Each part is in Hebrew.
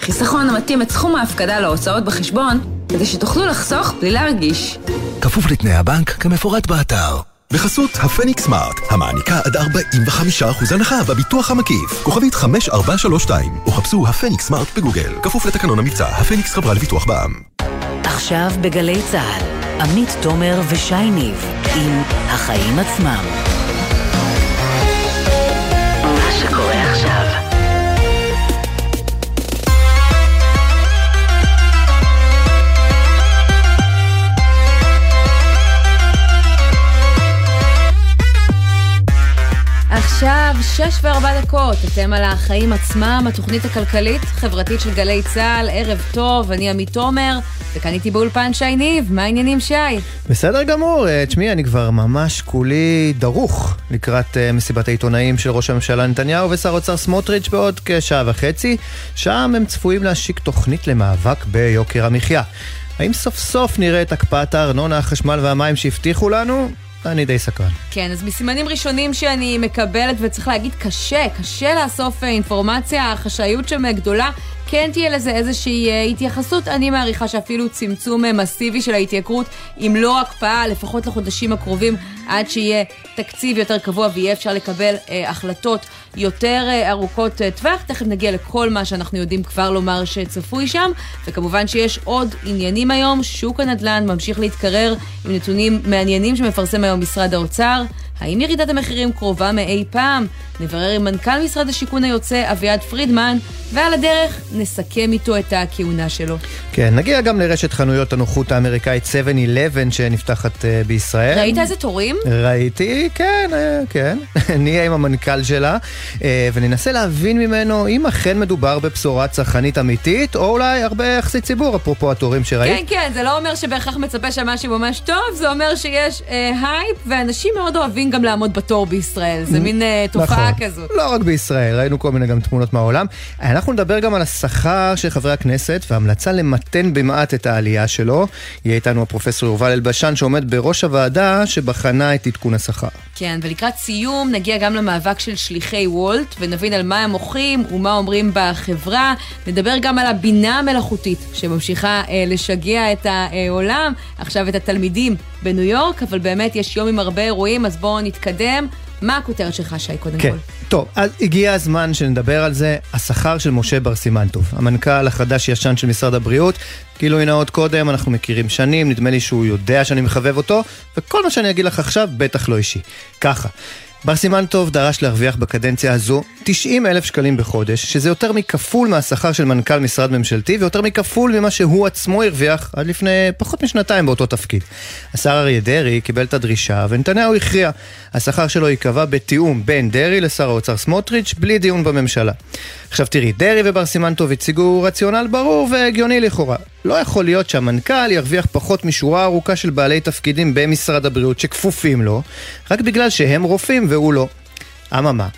חיסכון המתאים את סכום ההפקדה להוצאות בחשבון, כדי שתוכלו לחסוך בלי להרגיש. כפוף לתנאי הבנק כמפורט באתר. בחסות הפניקס סמארט, המעניקה עד 45% הנחה בביטוח המקיף. כוכבית 5432, או חפשו הפניקס סמארט בגוגל. כפוף לתקנון המבצע, הפניקס חברה לביטוח בע"מ. עכשיו בגלי צה"ל, עמית תומר ושי ניב, עם החיים עצמם. עכשיו שש וארבע דקות, אתם על החיים עצמם, התוכנית הכלכלית-חברתית של גלי צה"ל, ערב טוב, אני עמית תומר, וכאן איתי באולפן שי ניב, מה העניינים שי? בסדר גמור, אה, תשמעי, אני כבר ממש כולי דרוך לקראת uh, מסיבת העיתונאים של ראש הממשלה נתניהו ושר האוצר סמוטריץ' בעוד כשעה וחצי, שם הם צפויים להשיק תוכנית למאבק ביוקר המחיה. האם סוף סוף נראה את הקפאת הארנונה, החשמל והמים שהבטיחו לנו? אני די סקרן. כן, אז מסימנים ראשונים שאני מקבלת, וצריך להגיד, קשה, קשה לאסוף אה, אינפורמציה, החשאיות שם גדולה. כן תהיה לזה איזושהי אה, התייחסות, אני מעריכה שאפילו צמצום אה, מסיבי של ההתייקרות, אם לא הקפאה, לפחות לחודשים הקרובים, עד שיהיה תקציב יותר קבוע ויהיה אפשר לקבל אה, החלטות יותר אה, ארוכות אה, טווח. תכף נגיע לכל מה שאנחנו יודעים כבר לומר שצפוי שם, וכמובן שיש עוד עניינים היום. שוק הנדל"ן ממשיך להתקרר עם נתונים מעניינים שמפרסם היום משרד האוצר. האם ירידת המחירים קרובה מאי פעם? נברר עם מנכ"ל משרד השיכון היוצא אביעד פרידמן, ועל הדרך נסכם איתו את הכהונה שלו. כן, נגיע גם לרשת חנויות הנוחות האמריקאית 7-11 שנפתחת uh, בישראל. ראית איזה תורים? ראיתי, כן, uh, כן. נהיה עם המנכ"ל שלה, uh, וננסה להבין ממנו אם אכן מדובר בבשורה צרכנית אמיתית, או אולי הרבה יחסי ציבור, אפרופו התורים שראית. כן, כן, זה לא אומר שבהכרח מצפה שם משהו ממש טוב, זה אומר שיש אה, הייפ, ואנשים מאוד אוהבים גם לעמוד בתור בישראל. זה מין אה, תופעה נכון. כזאת. לא רק בישראל, ראינו כל מיני גם תמונות מהעולם. אנחנו נדבר גם על השכר של חברי הכנסת והמלצה למתן במעט את העלייה שלו. יהיה איתנו הפרופסור יובל אלבשן שעומד בראש הוועדה שבחנה את עדכון השכר. כן, ולקראת סיום נגיע גם למאבק של שליחי וולט, ונבין על מה הם מוחים ומה אומרים בחברה. נדבר גם על הבינה המלאכותית, שממשיכה אה, לשגע את העולם, עכשיו את התלמידים בניו יורק, אבל באמת יש יום עם הרבה אירועים, אז בואו נתקדם. מה הכותרת שלך, שי, קודם כן. כל? טוב, אז הגיע הזמן שנדבר על זה, השכר של משה בר סימנטוב, המנכ"ל החדש-ישן של משרד הבריאות. גילוי נאות קודם, אנחנו מכירים שנים, נדמה לי שהוא יודע שאני מחבב אותו, וכל מה שאני אגיד לך עכשיו בטח לא אישי. ככה. בר סימנטוב דרש להרוויח בקדנציה הזו 90 אלף שקלים בחודש, שזה יותר מכפול מהשכר של מנכ"ל משרד ממשלתי ויותר מכפול ממה שהוא עצמו הרוויח עד לפני פחות משנתיים באותו תפקיד. השר אריה דרעי קיבל את הדרישה ונתניהו הכריע. השכר שלו ייקבע בתיאום בין דרעי לשר האוצר סמוטריץ' בלי דיון בממשלה. עכשיו תראי, דרעי ובר סימנטוב הציגו רציונל ברור והגיוני לכאורה. לא יכול להיות שהמנכ"ל ירוויח פחות משורה ארוכה של בעלי תפקידים במשרד הבריאות שכפופים לו, רק בגלל שהם רופאים והוא לא. אממה,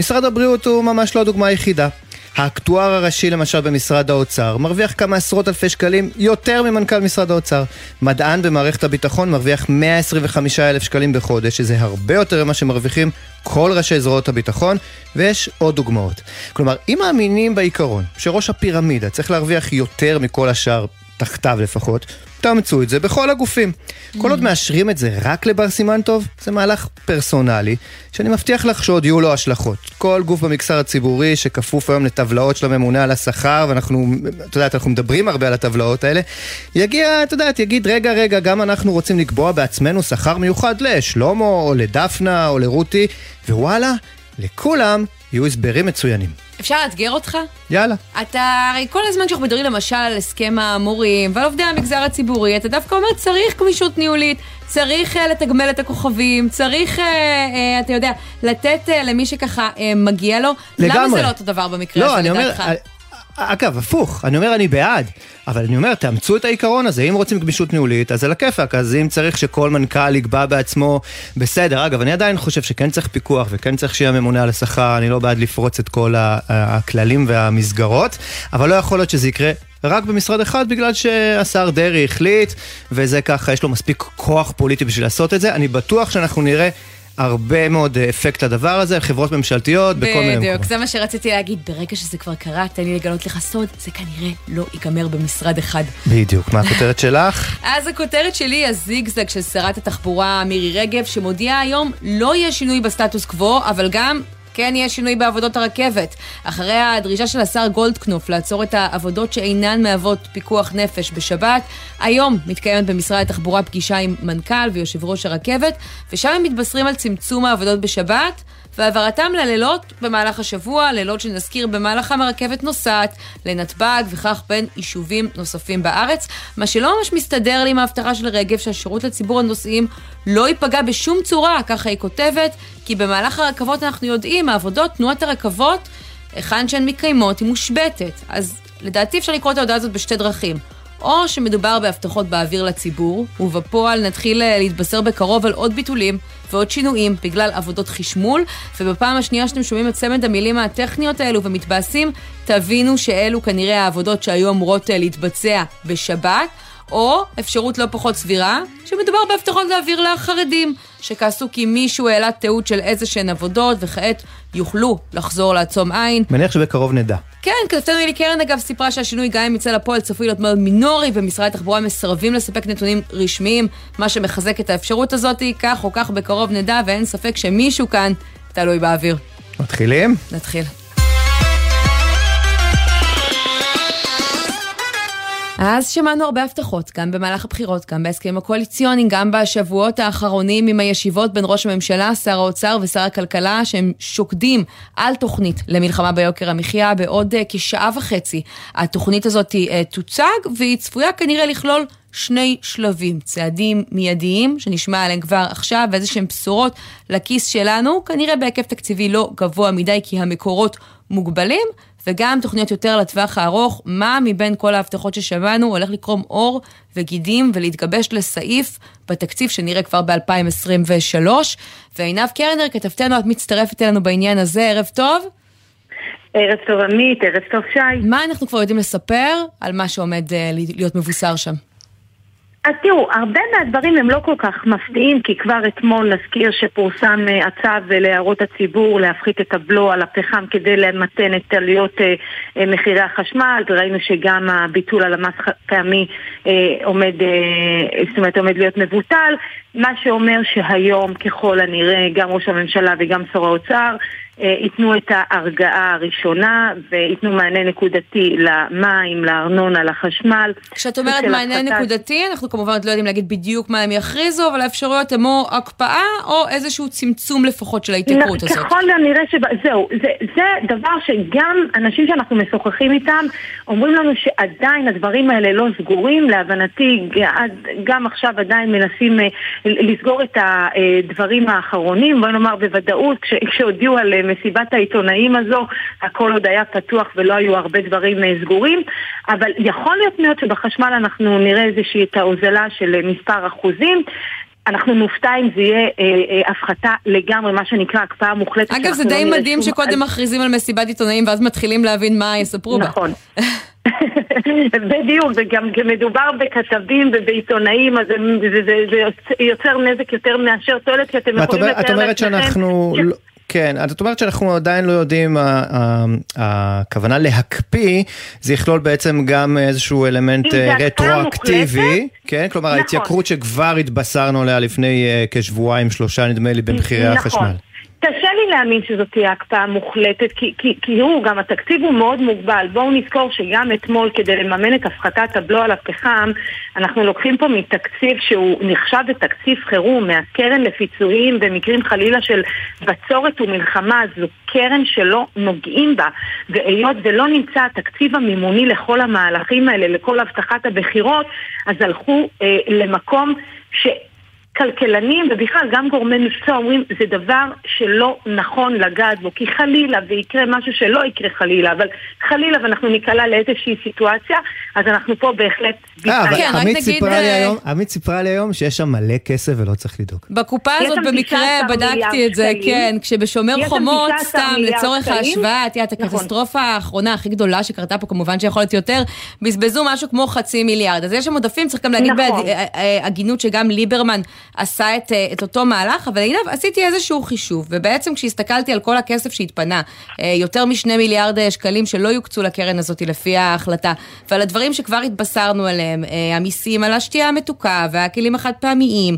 משרד הבריאות הוא ממש לא הדוגמה היחידה. האקטואר הראשי למשל במשרד האוצר מרוויח כמה עשרות אלפי שקלים יותר ממנכ"ל משרד האוצר. מדען במערכת הביטחון מרוויח 125 אלף שקלים בחודש, שזה הרבה יותר ממה שמרוויחים כל ראשי זרועות הביטחון, ויש עוד דוגמאות. כלומר, אם מאמינים בעיקרון שראש הפירמידה צריך להרוויח יותר מכל השאר, תחתיו לפחות, תאמצו את זה בכל הגופים. כל עוד מאשרים את זה רק לבר סימן טוב, זה מהלך פרסונלי, שאני מבטיח לך שעוד יהיו לו השלכות. כל גוף במגזר הציבורי שכפוף היום לטבלאות של הממונה על השכר, ואנחנו, את יודעת, אנחנו מדברים הרבה על הטבלאות האלה, יגיע, את יודעת, יגיד, רגע, רגע, גם אנחנו רוצים לקבוע בעצמנו שכר מיוחד לשלמה, או לדפנה, או לרותי, ווואלה, לכולם יהיו הסברים מצוינים. אפשר לאתגר אותך? יאללה. אתה, הרי כל הזמן שאנחנו מדברים למשל על הסכם המורים ועל עובדי המגזר הציבורי, אתה דווקא אומר צריך גמישות ניהולית, צריך uh, לתגמל את הכוכבים, צריך, uh, uh, אתה יודע, לתת uh, למי שככה uh, מגיע לו. לגמרי. למה זה לא אותו דבר במקרה לא, הזה אני אומר, לדעתך? אגב, הפוך, אני אומר אני בעד, אבל אני אומר, תאמצו את העיקרון הזה, אם רוצים גמישות ניהולית, אז על הכיפאק, אז אם צריך שכל מנכ"ל יקבע בעצמו, בסדר. אגב, אני עדיין חושב שכן צריך פיקוח וכן צריך שיהיה ממונה על השכר, אני לא בעד לפרוץ את כל הכללים והמסגרות, אבל לא יכול להיות שזה יקרה רק במשרד אחד בגלל שהשר דרעי החליט, וזה ככה, יש לו מספיק כוח פוליטי בשביל לעשות את זה. אני בטוח שאנחנו נראה הרבה מאוד אפקט לדבר הזה, חברות ממשלתיות, בכל מיני מקומות. בדיוק, זה מה שרציתי להגיד. ברגע שזה כבר קרה, תן לי לגלות לך סוד, זה כנראה לא ייגמר במשרד אחד. בדיוק, מה הכותרת שלך? אז הכותרת שלי היא הזיגזג של שרת התחבורה מירי רגב, שמודיעה היום לא יהיה שינוי בסטטוס קוו, אבל גם כן יהיה שינוי בעבודות הרכבת. אחרי הדרישה של השר גולדקנופ לעצור את העבודות שאינן מהוות פיקוח נפש בשבת, היום מתקיימת במשרד התחבורה פגישה עם מנכ"ל ויושב ראש הרכבת, ושם הם מתבשרים על צמצום העבודות בשבת. והעברתם ללילות במהלך השבוע, לילות שנזכיר במהלכם הרכבת נוסעת לנתב"ג וכך בין יישובים נוספים בארץ, מה שלא ממש מסתדר לי עם ההבטחה של רגב שהשירות לציבור הנוסעים לא ייפגע בשום צורה, ככה היא כותבת, כי במהלך הרכבות אנחנו יודעים, העבודות, תנועת הרכבות, היכן שהן מקיימות, היא מושבתת. אז לדעתי אפשר לקרוא את ההודעה הזאת בשתי דרכים. או שמדובר בהבטחות באוויר לציבור, ובפועל נתחיל אה, להתבשר בקרוב על עוד ביטולים ועוד שינויים בגלל עבודות חשמול, ובפעם השנייה שאתם שומעים את צמד המילים הטכניות האלו ומתבאסים, תבינו שאלו כנראה העבודות שהיו אמורות אה, להתבצע בשבת. או אפשרות לא פחות סבירה, שמדובר בהבטחות לאוויר לחרדים, שכעסו כי מישהו העלה תיעוד של איזה שהן עבודות, וכעת יוכלו לחזור לעצום עין. מניח שבקרוב נדע. כן, כתבתנו אלי קרן אגב סיפרה שהשינוי גם אם יצא לפועל צפוי להיות מאוד מינורי, ומשרד התחבורה מסרבים לספק נתונים רשמיים, מה שמחזק את האפשרות הזאת, כך או כך בקרוב נדע, ואין ספק שמישהו כאן תלוי באוויר. מתחילים? נתחיל. אז שמענו הרבה הבטחות, גם במהלך הבחירות, גם בהסכמים הקואליציוניים, גם בשבועות האחרונים עם הישיבות בין ראש הממשלה, שר האוצר ושר הכלכלה, שהם שוקדים על תוכנית למלחמה ביוקר המחיה בעוד uh, כשעה וחצי. התוכנית הזאת uh, תוצג, והיא צפויה כנראה לכלול שני שלבים, צעדים מיידיים, שנשמע עליהם כבר עכשיו, ואיזה שהם בשורות לכיס שלנו, כנראה בהיקף תקציבי לא גבוה מדי, כי המקורות מוגבלים, וגם תוכניות יותר לטווח הארוך, מה מבין כל ההבטחות ששמענו הולך לקרום עור וגידים ולהתגבש לסעיף בתקציב שנראה כבר ב-2023. ועינב קרנר, כתבתנו, את מצטרפת אלינו בעניין הזה, ערב טוב. ערב טוב עמית, ערב טוב שי. מה אנחנו כבר יודעים לספר על מה שעומד uh, להיות מבוסר שם? אז תראו, הרבה מהדברים הם לא כל כך מפתיעים, כי כבר אתמול נזכיר שפורסם אה, הצו להערות הציבור להפחית את הבלו על הפחם כדי למתן את עלויות אה, אה, מחירי החשמל, וראינו שגם הביטול על המס פעמי עומד, זאת אומרת, עומד להיות מבוטל, מה שאומר שהיום ככל הנראה גם ראש הממשלה וגם שר האוצר אה, ייתנו את ההרגעה הראשונה וייתנו מענה נקודתי למים, לארנונה, לחשמל. כשאת אומרת מענה הפחתה... נקודתי, אנחנו כמובן עוד לא יודעים להגיד בדיוק מה הם יכריזו, אבל האפשרויות הן או הקפאה או איזשהו צמצום לפחות של ההתייקרות הזאת. ככל הנראה שזהו, זה, זה דבר שגם אנשים שאנחנו משוחחים איתם אומרים לנו שעדיין הדברים האלה לא סגורים, להבנתי גם עכשיו עדיין מנסים אה, לסגור את הדברים האחרונים, בואי נאמר בוודאות, כשהודיעו על מסיבת העיתונאים הזו, הכל עוד היה פתוח ולא היו הרבה דברים אה, סגורים, אבל יכול להיות מאוד שבחשמל אנחנו נראה איזושהי את ההוזלה של אה, מספר אחוזים. אנחנו נופתע אם זה יהיה אה, אה, הפחתה לגמרי, מה שנקרא הקפאה מוחלטת. אגב, זה די לא מדהים שקודם מכריזים על מסיבת עיתונאים ואז מתחילים להבין מה יספרו בה. נכון. בדיוק, וגם כשמדובר בכתבים ובעיתונאים, אז זה, זה, זה, זה יוצר נזק יותר מאשר תועלת, כי אתם יכולים לתאר לעצמכם... את אומרת שאנחנו... כן, את אומרת שאנחנו עדיין לא יודעים, הכוונה להקפיא, זה יכלול בעצם גם איזשהו אלמנט אה, רטרואקטיבי, כן? כלומר נכון. ההתייקרות שכבר התבשרנו עליה לפני אה, כשבועיים, שלושה נדמה לי, במחירי נכון. החשמל. קשה לי להאמין שזאת תהיה הקפאה מוחלטת, כי, הוא, גם התקציב הוא מאוד מוגבל. בואו נזכור שגם אתמול, כדי לממן את הפחתת הבלו על הפחם, אנחנו לוקחים פה מתקציב שהוא נחשב לתקציב חירום, מהקרן לפיצויים במקרים חלילה של בצורת ומלחמה, זו קרן שלא נוגעים בה. והיות ולא נמצא התקציב המימוני לכל המהלכים האלה, לכל הבטחת הבחירות, אז הלכו אה, למקום ש... כלכלנים ובכלל גם גורמי מקצוע אומרים זה דבר שלא נכון לגעת בו כי חלילה ויקרה משהו שלא יקרה חלילה אבל חלילה ואנחנו ניקלע לאיזושהי סיטואציה אז אנחנו פה בהחלט... אה, אבל כן, עמית סיפרה לי אה, היום, עמית סיפרה לי היום שיש שם מלא כסף ולא צריך לדאוג. בקופה הזאת במקרה בדקתי את זה, כן, כשבשומר חומות, סתם לצורך ההשוואה, את יודעת, נכון. הקטסטרופה האחרונה הכי גדולה שקרתה פה, כמובן שיכול להיות יותר, בזבזו משהו כמו חצי מיליארד. אז יש שם עודפים, צריך גם להגיד נכון. בהגינות שגם ליברמן עשה את, את אותו מהלך, אבל עינב, עשיתי איזשהו חישוב, ובעצם כשהסתכלתי על כל הכסף שהתפנה, יותר משני מיליארד שקלים שלא יוקצו לקרן הזאת לפי ההחלטה, ועל הדברים שכבר התבשרנו עליהם, המיסים על השתייה המתוקה, והכלים החד פעמיים,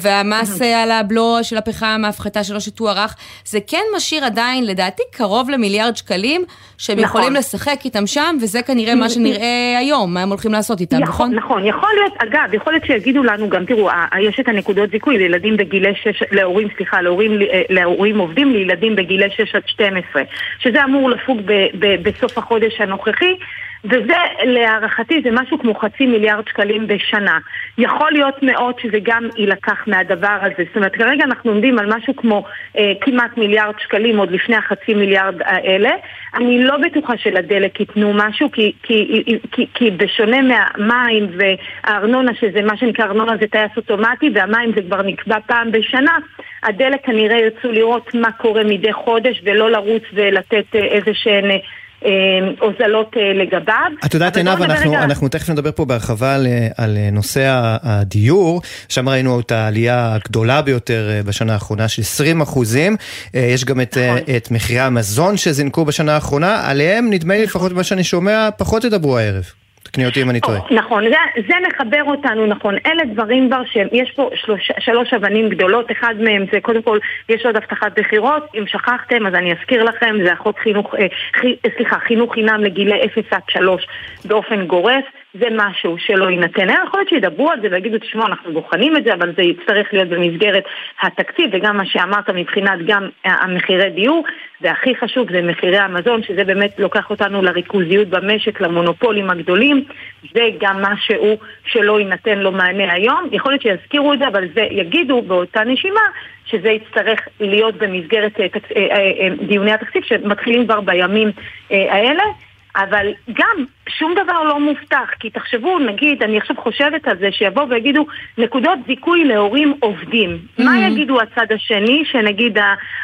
והמס על הבלו של הפחם, ההפחתה שלו שתוארך, זה כן משאיר עדיין, לדעתי, קרוב למיליארד שקלים, שהם נכון. יכולים לשחק איתם שם, וזה כנראה מה שנראה היום, מה הם הולכים לעשות איתם, נכון? נכון, יכול להיות, אגב, יכול להיות שיגידו לנו גם, תראו, יש את הנקודות זיכוי לילדים בגילי 6, להורים, סליחה, להורים, אה, להורים עובדים לילדים בגילי 6 עד 12, שזה אמור לפוג ב, ב, בסוף החודש הנוכחי. וזה להערכתי זה משהו כמו חצי מיליארד שקלים בשנה. יכול להיות מאוד שזה גם יילקח מהדבר הזה. זאת אומרת, כרגע אנחנו עומדים על משהו כמו אה, כמעט מיליארד שקלים עוד לפני החצי מיליארד האלה. אני לא בטוחה שלדלק ייתנו משהו, כי, כי, כי, כי, בשונה מהמים והארנונה, שזה מה שנקרא ארנונה זה טייס אוטומטי, והמים זה כבר נקבע פעם בשנה, הדלק כנראה ירצו לראות מה קורה מדי חודש ולא לרוץ ולתת אה, איזה שהן... אה, הוזלות אה, לגביו. את יודעת עינב, אנחנו, אנחנו תכף נדבר פה בהרחבה על, על נושא הדיור, שם ראינו את העלייה הגדולה ביותר אה, בשנה האחרונה של 20 אחוזים, יש גם את, נכון. את מחירי המזון שזינקו בשנה האחרונה, עליהם נדמה לי לפחות מה שאני שומע, פחות ידברו הערב. תקני אותי אם אני טועה. נכון, זה, זה מחבר אותנו, נכון. אלה דברים כבר שיש פה שלוש, שלוש אבנים גדולות, אחד מהם זה קודם כל, יש עוד הבטחת בחירות, אם שכחתם אז אני אזכיר לכם, זה החוק חינוך, אה, ח, סליחה, חינוך חינם לגילי 0 עד 3 באופן גורף. זה משהו שלא יינתן. היה יכול להיות שידברו על זה ויגידו, תשמעו, אנחנו בוחנים את זה, אבל זה יצטרך להיות במסגרת התקציב, וגם מה שאמרת מבחינת גם המחירי דיור, והכי חשוב זה מחירי המזון, שזה באמת לוקח אותנו לריכוזיות במשק, למונופולים הגדולים, זה גם משהו שלא יינתן לו מענה היום. יכול להיות שיזכירו את זה, אבל זה יגידו באותה נשימה שזה יצטרך להיות במסגרת אה, אה, אה, דיוני התקציב שמתחילים כבר בימים האלה. אבל גם שום דבר לא מובטח, כי תחשבו, נגיד, אני עכשיו חושבת על זה, שיבואו ויגידו נקודות זיכוי להורים עובדים. Mm-hmm. מה יגידו הצד השני, שנגיד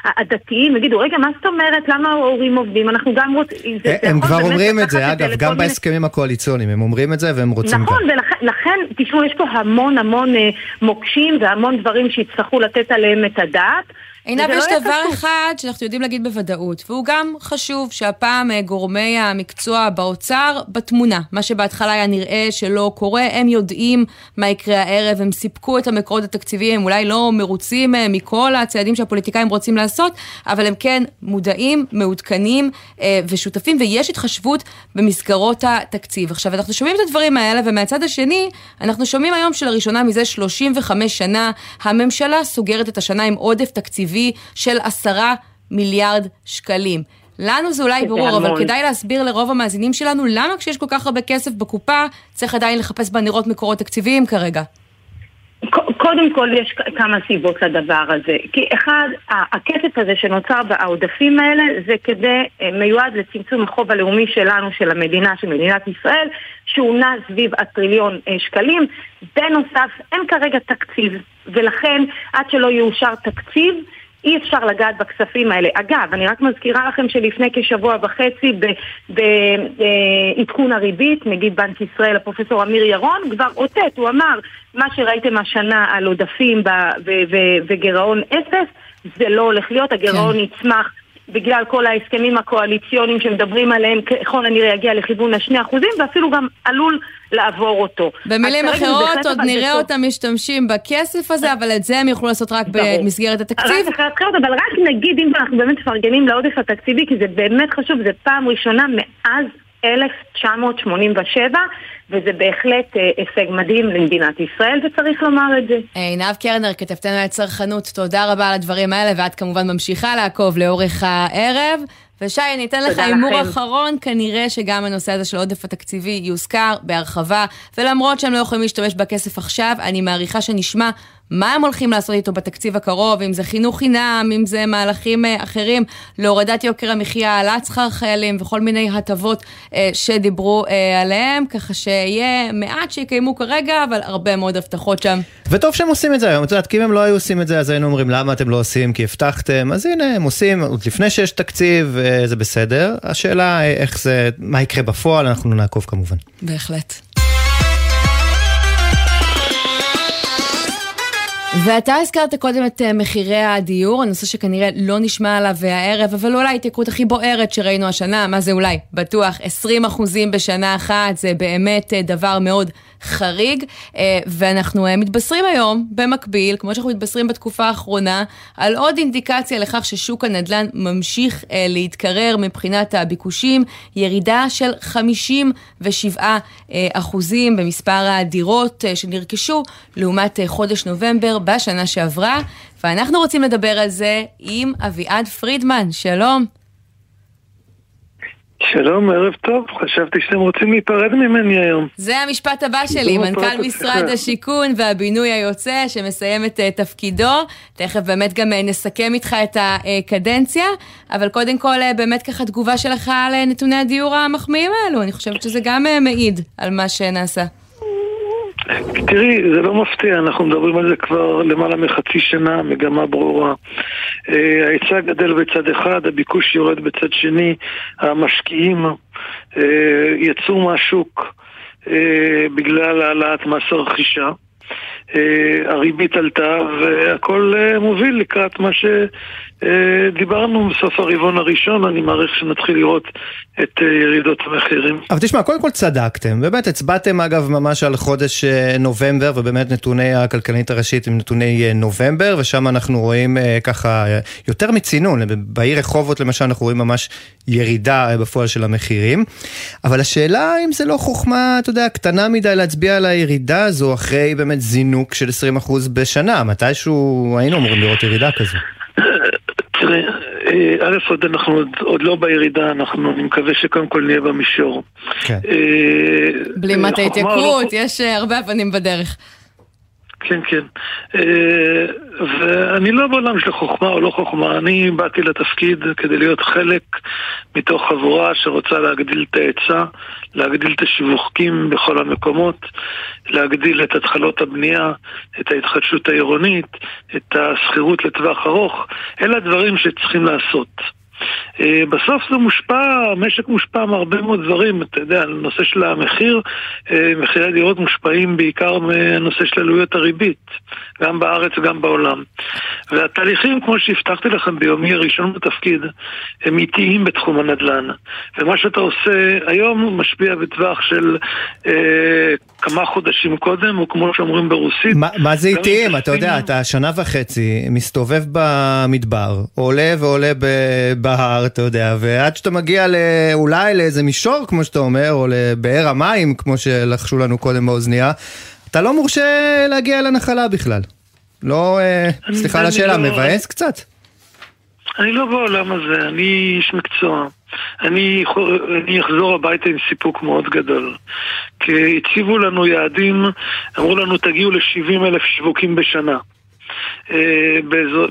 הדתיים יגידו, רגע, מה זאת אומרת, למה ההורים עובדים? אנחנו גם רוצים... הם כבר אומרים את זה, אגב, גם בהסכמים הקואליציוניים, הם אומרים את זה והם רוצים נכון, גם. נכון, ולכן, תשמעו, יש פה המון המון אה, מוקשים והמון דברים שיצטרכו לתת עליהם את הדעת. עינב, יש לא דבר אחד שאנחנו יודעים להגיד בוודאות, והוא גם חשוב, שהפעם אה, גורמי המקצוע באוצר בתמונה. מה שבהתחלה היה נראה שלא קורה, הם יודעים מה יקרה הערב, הם סיפקו את המקורות התקציביים, הם אולי לא מרוצים אה, מכל הצעדים שהפוליטיקאים רוצים לעשות, אבל הם כן מודעים, מעודכנים אה, ושותפים, ויש התחשבות במסגרות התקציב. עכשיו, אנחנו שומעים את הדברים האלה, ומהצד השני, אנחנו שומעים היום שלראשונה מזה 35 שנה, הממשלה סוגרת את השנה עם עודף תקציבי. תקציבי של עשרה מיליארד שקלים. לנו זה אולי ברור, אבל כדאי להסביר לרוב המאזינים שלנו למה כשיש כל כך הרבה כסף בקופה, צריך עדיין לחפש בנרות מקורות תקציביים כרגע. קודם כל יש כמה סיבות לדבר הזה. כי אחד, הכסף הזה שנוצר בעודפים האלה זה כדי, אה, מיועד לצמצום החוב הלאומי שלנו, של המדינה, של מדינת ישראל, שהוא נע סביב הטריליון אה, שקלים. בנוסף, אין כרגע תקציב, ולכן עד שלא יאושר תקציב, אי אפשר לגעת בכספים האלה. אגב, אני רק מזכירה לכם שלפני כשבוע וחצי בעדכון הריבית, נגיד בנק ישראל, הפרופסור אמיר ירון, כבר אותת, הוא אמר, מה שראיתם השנה על עודפים וגירעון אפס, זה לא הולך להיות, הגירעון כן. יצמח בגלל כל ההסכמים הקואליציוניים שמדברים עליהם, ככל הנראה יגיע לכיוון השני אחוזים, ואפילו גם עלול לעבור אותו. במילים אחרות, עוד נראה אותם משתמשים בכסף הזה, אבל את זה הם יוכלו לעשות רק במסגרת התקציב. רק אחרי הבחירות, אבל רק נגיד, אם אנחנו באמת מפרגנים לעודף התקציבי, כי זה באמת חשוב, זה פעם ראשונה מאז 1987, וזה בהחלט אה, הישג מדהים למדינת ישראל, וצריך לומר את זה. עינב קרנר, כתבתנו על צרכנות, תודה רבה על הדברים האלה, ואת כמובן ממשיכה לעקוב לאורך הערב. ושי, אני אתן לך הימור אחרון, כנראה שגם הנושא הזה של עודף התקציבי יוזכר בהרחבה, ולמרות שהם לא יכולים להשתמש בכסף עכשיו, אני מעריכה שנשמע מה הם הולכים לעשות איתו בתקציב הקרוב, אם זה חינוך חינם, אם זה מהלכים אה, אחרים להורדת יוקר המחיה, העלאת שכר חיילים וכל מיני הטבות אה, שדיברו אה, עליהם, ככה שיהיה מעט שיקיימו כרגע, אבל הרבה מאוד הבטחות שם. וטוב שהם עושים את זה היום, את יודעת, כי אם הם לא היו עושים את זה, אז היינו אומרים למה אתם לא עושים, כי הבטחתם, אז הנה, הם עושים, עוד לפני שיש תקציב, זה בסדר. השאלה איך זה, מה יקרה בפועל, אנחנו נעקוב כמובן. בהחלט. ואתה הזכרת קודם את אה, מחירי הדיור, הנושא שכנראה לא נשמע עליו הערב, אבל אולי ההתייקרות הכי בוערת שראינו השנה, מה זה אולי? בטוח 20 אחוזים בשנה אחת, זה באמת אה, דבר מאוד חריג, אה, ואנחנו מתבשרים היום, במקביל, כמו שאנחנו מתבשרים בתקופה האחרונה, על עוד אינדיקציה לכך ששוק הנדל"ן ממשיך להתקרר מבחינת הביקושים, ירידה של 57 אחוזים במספר הדירות שנרכשו לעומת חודש נובמבר. בשנה שעברה, ואנחנו רוצים לדבר על זה עם אביעד פרידמן, שלום. שלום, ערב טוב, חשבתי שאתם רוצים להיפרד ממני היום. זה המשפט הבא שלי, מנכ"ל משרד השיכון והבינוי היוצא שמסיים את uh, תפקידו. תכף באמת גם uh, נסכם איתך את הקדנציה, אבל קודם כל uh, באמת ככה תגובה שלך על נתוני הדיור המחמיאים האלו, אני חושבת שזה גם מעיד על מה שנעשה. תראי, זה לא מפתיע, אנחנו מדברים על זה כבר למעלה מחצי שנה, מגמה ברורה. אה, ההיצע גדל בצד אחד, הביקוש יורד בצד שני, המשקיעים אה, יצאו מהשוק אה, בגלל העלאת מס הרכישה. הריבית עלתה והכל מוביל לקראת מה ש... אה, בסוף הרבעון הראשון, אני מעריך שנתחיל לראות את אה, ירידות המחירים. אבל תשמע, קודם כל צדקתם, באמת הצבעתם אגב ממש על חודש אה, נובמבר, ובאמת נתוני הכלכלנית הראשית הם נתוני נובמבר, ושם אנחנו רואים ככה יותר מצינון, בעיר רחובות למשל אנחנו רואים ממש ירידה בפועל של המחירים, אבל השאלה אם זה לא חוכמה, אתה יודע, קטנה מדי להצביע על הירידה הזו אחרי באמת זינוק של 20% בשנה, מתישהו היינו אמורים לראות ירידה כזו. תראה, אה, א', עוד אנחנו עוד, עוד לא בירידה, אנחנו, אני מקווה שקודם כל נהיה במישור. כן. אה, בלי מטה התייקרות, לא... יש אה, הרבה אבנים בדרך. כן, כן. ואני לא בעולם של חוכמה או לא חוכמה, אני באתי לתפקיד כדי להיות חלק מתוך חבורה שרוצה להגדיל את ההיצע, להגדיל את השיווקים בכל המקומות, להגדיל את התחלות הבנייה, את ההתחדשות העירונית, את השכירות לטווח ארוך. אלה הדברים שצריכים לעשות. אה, בסוף זה מושפע, המשק מושפע מהרבה מאוד דברים, אתה יודע, הנושא של המחיר, אה, מחירי הדירות מושפעים בעיקר מהנושא של עלויות הריבית, גם בארץ וגם בעולם. והתהליכים, כמו שהבטחתי לכם ביומי הראשון בתפקיד, הם איטיים בתחום הנדל"ן. ומה שאתה עושה היום משפיע בטווח של אה, כמה חודשים קודם, או כמו שאומרים ברוסית. ما, מה זה איטיים? אתה יודע, אתה שנה וחצי מסתובב במדבר, עולה ועולה בהר, אתה יודע, ועד שאתה מגיע לא, אולי לאיזה מישור, כמו שאתה אומר, או לבאר המים, כמו שלחשו לנו קודם באוזנייה, אתה לא מורשה להגיע לנחלה בכלל. לא, אה, סליחה על השאלה, לא... מבאס קצת? אני לא בעולם הזה, אני איש מקצוע. אני, אני אחזור הביתה עם סיפוק מאוד גדול. כי הציבו לנו יעדים, אמרו לנו תגיעו ל-70 אלף שיווקים בשנה. אה,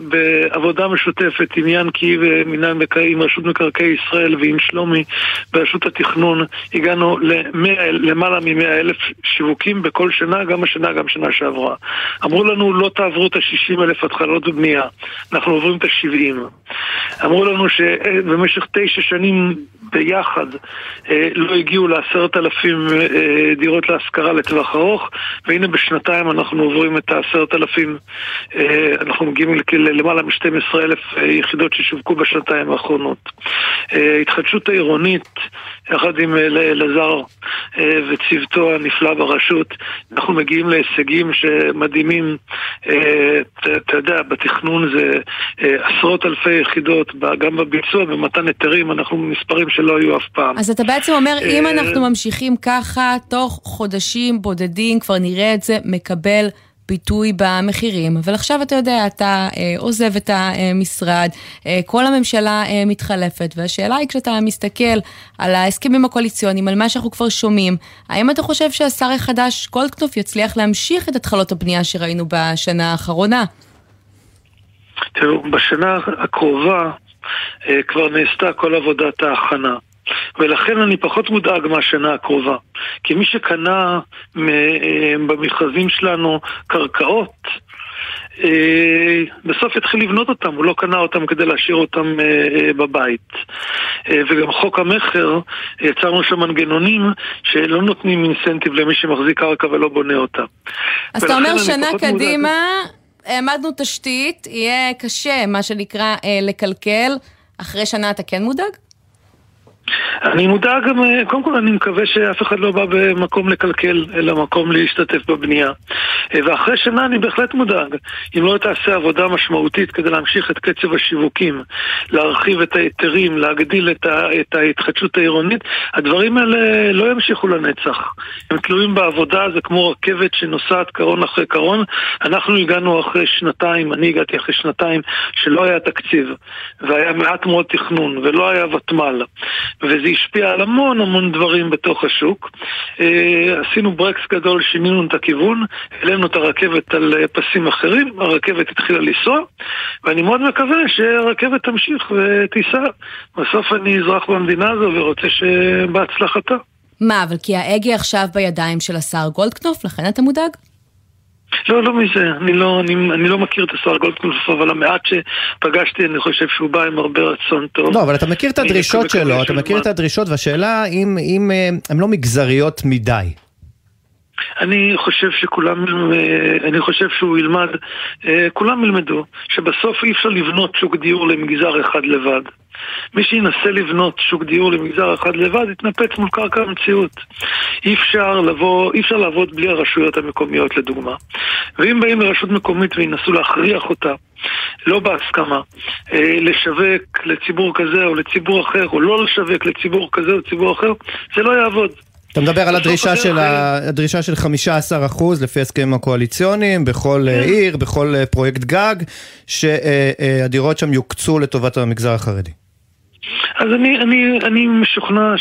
בעבודה משותפת עם ינקי ומינהל עם רשות מקרקעי ישראל ועם שלומי ברשות התכנון הגענו למעלה מ-100 אלף שיווקים בכל שנה, גם השנה, גם שנה שעברה. אמרו לנו לא תעברו את ה-60 אלף התחלות בבנייה, אנחנו עוברים את ה-70. אמרו לנו שבמשך תשע שנים ביחד אה, לא הגיעו לעשרת אלפים אה, דירות להשכרה לטווח ארוך והנה בשנתיים אנחנו עוברים את העשרת אלפים אנחנו מגיעים למעלה מ-12 אלף אה, יחידות ששווקו בשנתיים האחרונות. אה, התחדשות העירונית, יחד עם אה, אלעזר וצוותו הנפלא ברשות, אנחנו מגיעים להישגים שמדהימים, אתה יודע, בתכנון זה עשרות אלפי יחידות, גם בביצוע, במתן היתרים, אנחנו במספרים שלא היו אף פעם. אז אתה בעצם אומר, אם אנחנו ממשיכים ככה, תוך חודשים בודדים כבר נראה את זה מקבל... ביטוי במחירים, אבל עכשיו אתה יודע, אתה אה, עוזב את המשרד, אה, כל הממשלה אה, מתחלפת, והשאלה היא כשאתה מסתכל על ההסכמים הקואליציוניים, על מה שאנחנו כבר שומעים, האם אתה חושב שהשר החדש גולדקנופ יצליח להמשיך את התחלות הבנייה שראינו בשנה האחרונה? תראו, בשנה הקרובה אה, כבר נעשתה כל עבודת ההכנה. ולכן אני פחות מודאג מהשנה הקרובה. כי מי שקנה אה, במכרזים שלנו קרקעות, אה, בסוף יתחיל לבנות אותם, הוא לא קנה אותם כדי להשאיר אותם אה, בבית. וגם חוק המכר, יצרנו שם מנגנונים שלא נותנים אינסנטיב למי שמחזיק קרקע ולא בונה אותה. אז אתה אומר שנה קדימה... העמדנו תשתית, יהיה קשה, מה שנקרא, לקלקל. אחרי שנה אתה כן מודאג? אני מודע גם, אה, קודם כל אני מקווה שאף אחד לא בא במקום לקלקל, אלא מקום להשתתף בבנייה. אה, ואחרי שנה אני בהחלט מודאג. אם לא תעשה עבודה משמעותית כדי להמשיך את קצב השיווקים, להרחיב את ההיתרים, להגדיל את ההתחדשות העירונית, הדברים האלה לא ימשיכו לנצח. הם תלויים בעבודה, זה כמו רכבת שנוסעת קרון אחרי קרון. אנחנו הגענו אחרי שנתיים, אני הגעתי אחרי שנתיים, שלא היה תקציב, והיה מעט מאוד תכנון, ולא היה ותמ"ל. וזה השפיע על המון המון דברים בתוך השוק. אה, עשינו ברקס גדול, שינינו את הכיוון, העלינו את הרכבת על אה, פסים אחרים, הרכבת התחילה לנסוע, ואני מאוד מקווה שהרכבת תמשיך ותיסע. בסוף אני אזרח במדינה הזו ורוצה שבהצלחתה. מה, אבל כי ההגה עכשיו בידיים של השר גולדקנופ, לכן אתה מודאג? לא, לא מזה. אני לא, אני, אני לא מכיר את השר גולדקנופ, אבל המעט שפגשתי, אני חושב שהוא בא עם הרבה רצון טוב. לא, אבל אתה מכיר את הדרישות שלו, אתה מכיר את הדרישות, והשאלה אם, אם אה, הן לא מגזריות מדי. אני חושב שכולם, אה, אני חושב שהוא ילמד, אה, כולם ילמדו, שבסוף אי אפשר לבנות שוק דיור למגזר אחד לבד. מי שינסה לבנות שוק דיור למגזר אחד לבד, יתנפץ מול קרקע המציאות. אי אפשר לבוא, אי אפשר לעבוד בלי הרשויות המקומיות לדוגמה. ואם באים לרשות מקומית וינסו להכריח אותה לא בהסכמה, אה, לשווק לציבור כזה או לציבור אחר, או לא לשווק לציבור כזה או לציבור אחר, זה לא יעבוד. אתה מדבר על הדרישה של, הדרישה של 15% לפי הסכמים הקואליציוניים בכל כן. עיר, בכל פרויקט גג, שהדירות שם יוקצו לטובת המגזר החרדי. אז אני, אני, אני משוכנע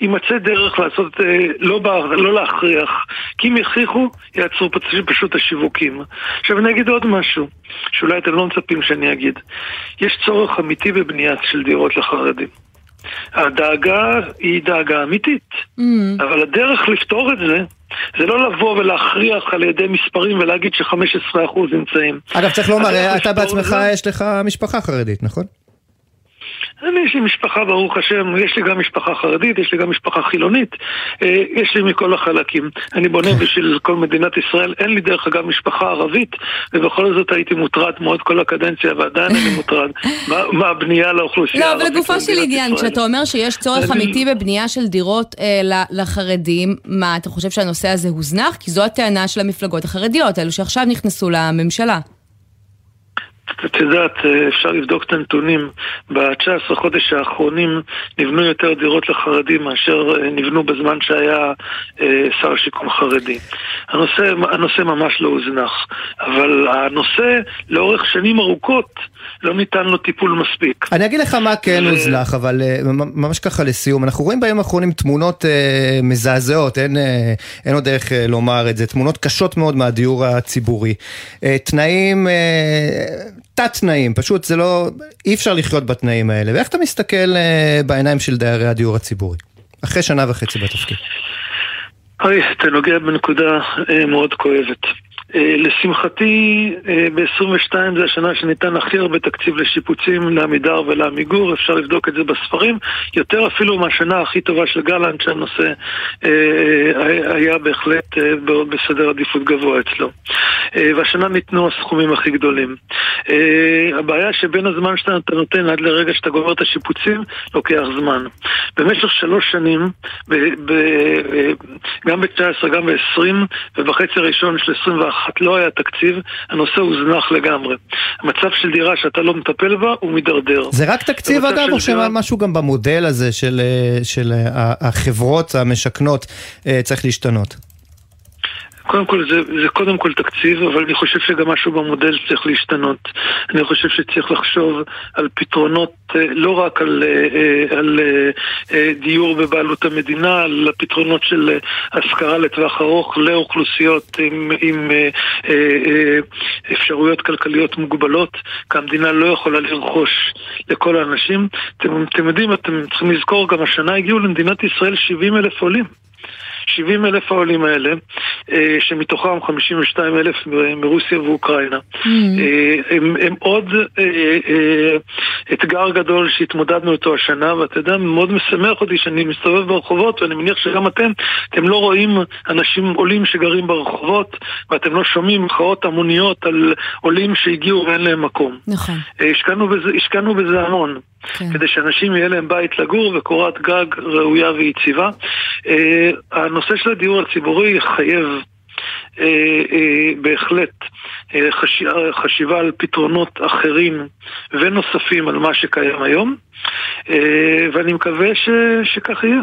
שיימצא אה, דרך לעשות, אה, לא, לא להכריח, כי אם יכריחו, יעצרו פשוט השיווקים. עכשיו אני אגיד עוד משהו, שאולי אתם לא מצפים שאני אגיד. יש צורך אמיתי בבנייה של דירות לחרדים. הדאגה היא דאגה אמיתית, mm. אבל הדרך לפתור את זה זה לא לבוא ולהכריח על ידי מספרים ולהגיד ש-15% נמצאים. אגב, צריך לומר, אתה בעצמך, יש לך משפחה חרדית, נכון? אני יש לי משפחה, ברוך השם, יש לי גם משפחה חרדית, יש לי גם משפחה חילונית, אה, יש לי מכל החלקים. אני בונה בשביל כל מדינת ישראל, אין לי דרך אגב משפחה ערבית, ובכל זאת הייתי מוטרד מאוד כל הקדנציה, ועדיין אני מוטרד מה הבנייה לאוכלוסייה הערבית. לא, אבל לגופו של עניין, כשאתה אומר שיש צורך אמיתי בבנייה של דירות אה, לחרדים, מה, אתה חושב שהנושא הזה הוזנח? כי זו הטענה של המפלגות החרדיות, אלו שעכשיו נכנסו לממשלה. את יודעת, אפשר לבדוק את הנתונים. ב-19 חודש האחרונים נבנו יותר דירות לחרדים מאשר אה, נבנו בזמן שהיה אה, שר השיכון חרדי. הנושא, הנושא ממש לא הוזנח, אבל הנושא לאורך שנים ארוכות לא ניתן לו טיפול מספיק. אני אגיד לך מה כן ו... הוזנח, אבל אה, ממש ככה לסיום. אנחנו רואים בימים האחרונים תמונות אה, מזעזעות, אין, אה, אין עוד דרך אה, לומר את זה, תמונות קשות מאוד מהדיור הציבורי. אה, תנאים, אה, תת-תנאים, פשוט זה לא, אי אפשר לחיות בתנאים האלה. ואיך אתה מסתכל אה, בעיניים של דיירי הדיור הציבורי? אחרי שנה וחצי בתפקיד. אוי, אתה נוגע בנקודה אה, מאוד כואבת. אה, לשמחתי, אה, ב-22 זה השנה שניתן הכי הרבה תקציב לשיפוצים לעמידר ולעמיגור, אפשר לבדוק את זה בספרים, יותר אפילו מהשנה הכי טובה של גלנט, שהנושא אה, היה בהחלט בסדר עדיפות גבוה אצלו. והשנה ניתנו הסכומים הכי גדולים. הבעיה שבין הזמן שאתה נותן עד לרגע שאתה גומר את השיפוצים, לוקח זמן. במשך שלוש שנים, גם ב-19, גם ב-20, ובחצי הראשון של 21, אחת לא היה תקציב, הנושא הוזנח לגמרי. המצב של דירה שאתה לא מטפל בה, הוא מידרדר. זה רק תקציב אגב, או שמשהו גם במודל הזה של, אה, של אה, החברות המשכנות אה, צריך להשתנות? קודם כל זה, זה קודם כל תקציב, אבל אני חושב שגם משהו במודל צריך להשתנות. אני חושב שצריך לחשוב על פתרונות אה, לא רק על, אה, אה, על דיור בבעלות המדינה, על הפתרונות של השכרה לטווח ארוך לאוכלוסיות עם, עם אפשרויות כלכליות מוגבלות, כי המדינה לא יכולה לרכוש לכל האנשים. אתם, אתם יודעים, אתם צריכים לזכור, גם השנה הגיעו למדינת ישראל 70 אלף עולים. 70 אלף העולים האלה שמתוכם 52 אלף מרוסיה ואוקראינה. Mm-hmm. הם, הם עוד אתגר גדול שהתמודדנו איתו השנה, ואתה יודע, מאוד משמח אותי שאני מסתובב ברחובות, ואני מניח שגם אתם, אתם לא רואים אנשים עולים שגרים ברחובות, ואתם לא שומעים מחאות המוניות על עולים שהגיעו ואין להם מקום. נכון. השקענו בזה, השקענו בזה המון. כן. כדי שאנשים יהיה להם בית לגור וקורת גג ראויה ויציבה. הנושא של הדיור הציבורי חייב uh, uh, בהחלט חש... חשיבה על פתרונות אחרים ונוספים על מה שקיים היום, ואני מקווה ש... שכך יהיה.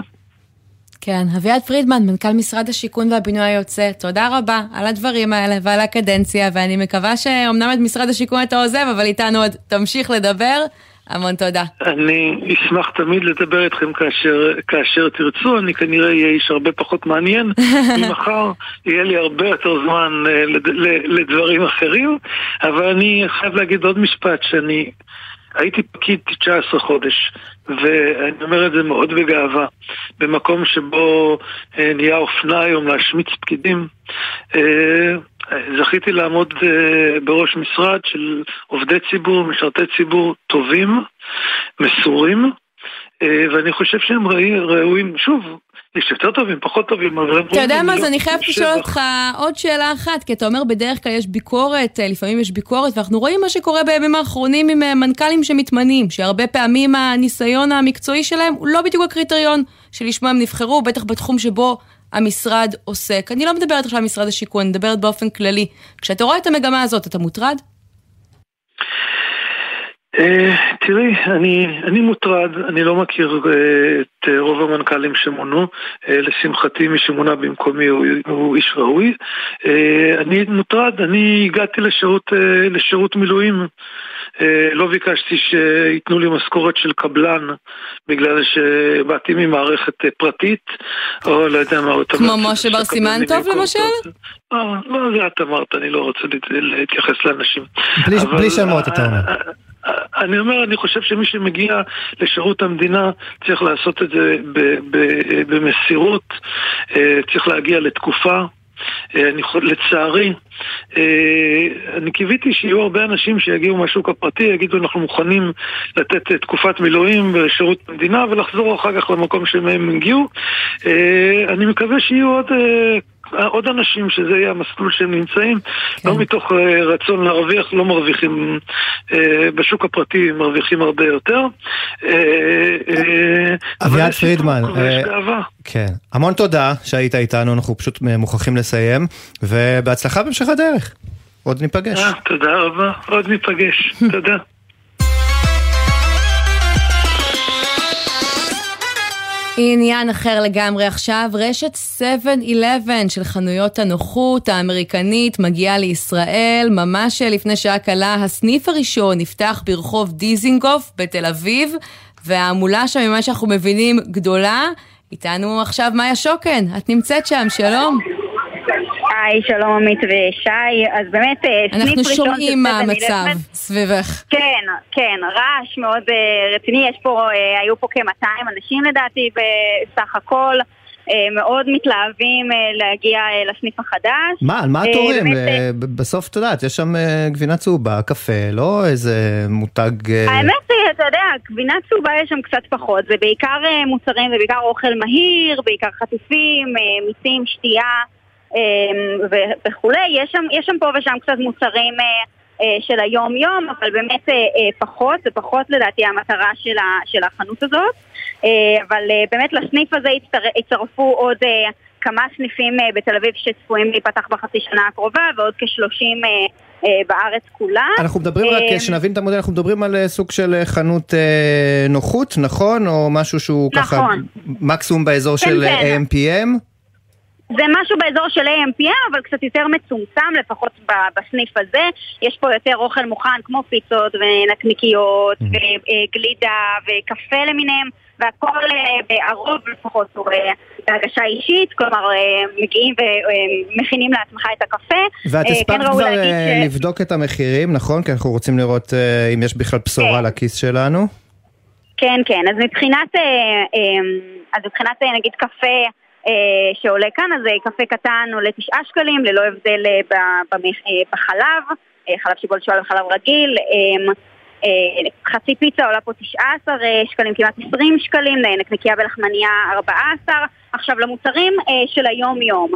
כן, אביעד פרידמן, מנכ"ל משרד השיכון והבינוי היוצא, תודה רבה על הדברים האלה ועל הקדנציה, ואני מקווה שאומנם את משרד השיכון אתה עוזב, אבל איתנו עוד תמשיך לדבר. המון תודה. אני אשמח תמיד לדבר איתכם כאשר, כאשר תרצו, אני כנראה אהיה איש הרבה פחות מעניין. ממחר יהיה לי הרבה יותר זמן אה, לד, לדברים אחרים, אבל אני חייב להגיד עוד משפט שאני... הייתי פקיד 19 חודש, ואני אומר את זה מאוד בגאווה. במקום שבו אה, נהיה אופנה היום להשמיץ פקידים, אה, זכיתי לעמוד אה, בראש משרד של עובדי ציבור, משרתי ציבור טובים, מסורים, אה, ואני חושב שהם ראויים, שוב, יש יותר טובים, פחות טובים, אבל. אתה יודע מה, אז אני חייבת לשאול אותך עוד שאלה אחת, כי אתה אומר בדרך כלל יש ביקורת, אה, לפעמים יש ביקורת, ואנחנו רואים מה שקורה בימים האחרונים עם מנכ"לים שמתמנים, שהרבה פעמים הניסיון המקצועי שלהם הוא לא בדיוק הקריטריון שלשמו הם נבחרו, בטח בתחום שבו המשרד עוסק. אני לא מדברת עכשיו על משרד השיכון, אני מדברת באופן כללי. כשאתה רואה את המגמה הזאת, אתה מוטרד? Uh, תראי, אני, אני מוטרד, אני לא מכיר uh, את uh, רוב המנכ"לים שמונו, uh, לשמחתי מי שמונה במקומי הוא, הוא איש ראוי. Uh, אני מוטרד, אני הגעתי לשירות, uh, לשירות מילואים אה, לא ביקשתי שייתנו לי משכורת של קבלן בגלל שבאתי ממערכת אה, פרטית, או לא יודע מה... כמו משה בר סימן טוב למשל? לא, לא, זה את אמרת, אני לא רוצה להתייחס לאנשים. בלי שמות אתה אומר. אני אומר, אני חושב שמי שמגיע לשירות המדינה צריך לעשות את זה במסירות, אה, צריך להגיע לתקופה. אה, אני, לצערי, אה, אני קיוויתי שיהיו הרבה אנשים שיגיעו מהשוק הפרטי, יגידו אנחנו מוכנים לתת תקופת מילואים בשירות המדינה ולחזור אחר כך למקום שמהם הגיעו. אני מקווה שיהיו עוד עוד אנשים שזה יהיה המסלול שהם נמצאים, כן. לא מתוך uh, רצון להרוויח, לא מרוויחים, uh, בשוק הפרטי מרוויחים הרבה יותר. אביעד פרידמן, כן, המון תודה שהיית איתנו, אנחנו פשוט מוכרחים לסיים, ובהצלחה בהמשך הדרך. עוד ניפגש. תודה רבה, עוד ניפגש, תודה. עניין אחר לגמרי עכשיו, רשת 7-11 של חנויות הנוחות האמריקנית מגיעה לישראל. ממש לפני שעה קלה הסניף הראשון נפתח ברחוב דיזינגוף בתל אביב, וההמולה שם, ממה שאנחנו מבינים, גדולה. איתנו עכשיו מאיה שוקן, את נמצאת שם, שלום. היי, שלום עמית ושי. אז באמת, אה, סניף ראשון... אנחנו שומעים מה המצב סביבך. כן, כן, רעש מאוד אה, רציני. יש פה, אה, היו פה כ-200 אנשים לדעתי בסך הכל. מאוד מתלהבים להגיע לסניף החדש. מה, על מה התורים? בסוף, את יודעת, יש שם גבינה צהובה, קפה, לא איזה מותג... האמת היא, אתה יודע, גבינה צהובה יש שם קצת פחות. זה בעיקר מוצרים, זה בעיקר אוכל מהיר, בעיקר חטיפים, מיסים, שתייה. אמ, וכולי. יש שם, יש שם פה ושם קצת מוצרים אה, אה, של היום-יום, אבל באמת אה, פחות, זה פחות לדעתי המטרה של, ה, של החנות הזאת. אבל באמת לסניף הזה הצטרפו עוד כמה סניפים בתל אביב שצפויים להיפתח בחצי שנה הקרובה, ועוד כשלושים בארץ כולה. אנחנו מדברים רק, שנבין את המודל, אנחנו מדברים על סוג של חנות נוחות, נכון? או משהו שהוא נכון. ככה מקסימום באזור כן, של כן. AMPM? זה משהו באזור של AMPM, אבל קצת יותר מצומצם, לפחות בסניף הזה. יש פה יותר אוכל מוכן, כמו פיצות ונקניקיות, mm-hmm. וגלידה וקפה למיניהם, והכל, אה, הרוב לפחות, הוא אה, בהגשה אישית, כלומר אה, מגיעים ומכינים לעצמך את הקפה. ואת הספקת כן כבר ש... לבדוק את המחירים, נכון? כי אנחנו רוצים לראות אם יש בכלל בשורה כן. לכיס שלנו. כן, כן, אז מבחינת, אז מבחינת נגיד קפה, שעולה כאן, אז קפה קטן עולה 9 שקלים, ללא הבדל בחלב, חלב שיבול שואל וחלב רגיל. חצי פיצה עולה פה 19 שקלים, כמעט 20 שקלים, נקניקיה ולחמניה 14. עכשיו למוצרים של היום-יום.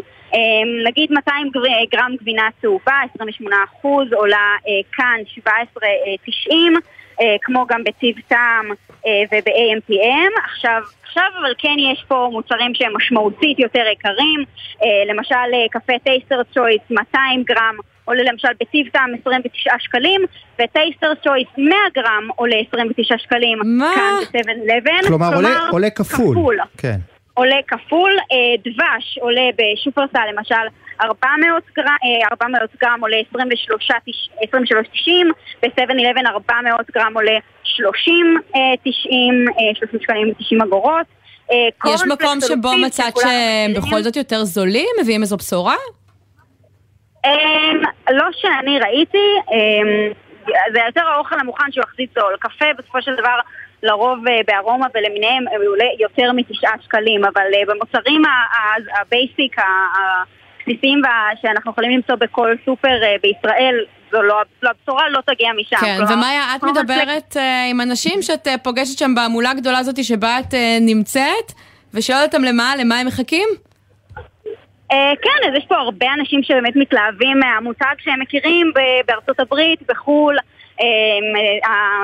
נגיד 200 גרם גבינה צהובה, 28% עולה כאן 17.90 כמו גם בטיב טעם וב-AMPM. עכשיו, עכשיו אבל כן יש פה מוצרים שהם משמעותית יותר יקרים, למשל קפה טייסטר צ'ויס 200 גרם עולה למשל בטיב טעם 29 שקלים, וטייסטר צ'ויס 100 גרם עולה 29 שקלים מה? כאן ב-7-11. כלומר, עולה, עולה כפול. כפול. כן. עולה כפול, אה, דבש עולה בשופרסל למשל 400 גרם, אה, 400 גרם עולה 23.90, ב-7-11 400 גרם עולה 30, אה, 90, אה, 30 שקלים ו-90 אגורות. אה, יש מקום שבו מצאת שהם. בכל זאת יותר זולים? מביאים איזו בשורה? אמ, לא שאני ראיתי, אמ, זה יותר האוכל המוכן שהוא יחסית זול. קפה בסופו של דבר לרוב אה, בארומה ולמיניהם עולה יותר מתשעה שקלים, אבל אה, במוצרים הבייסיק, הבסיסיים שאנחנו יכולים למצוא בכל סופר אה, בישראל, זו לא, לא הבשורה לא תגיע משם. כן, כלומר, ומאיה, את מדברת אה, עם אנשים שאת אה, פוגשת שם בהמולה הגדולה הזאת שבה את נמצאת, ושואלת אותם למה, למה הם מחכים? אה, כן, אז יש פה הרבה אנשים שבאמת מתלהבים מהמותג שהם מכירים בארצות הברית, בחו"ל, אה,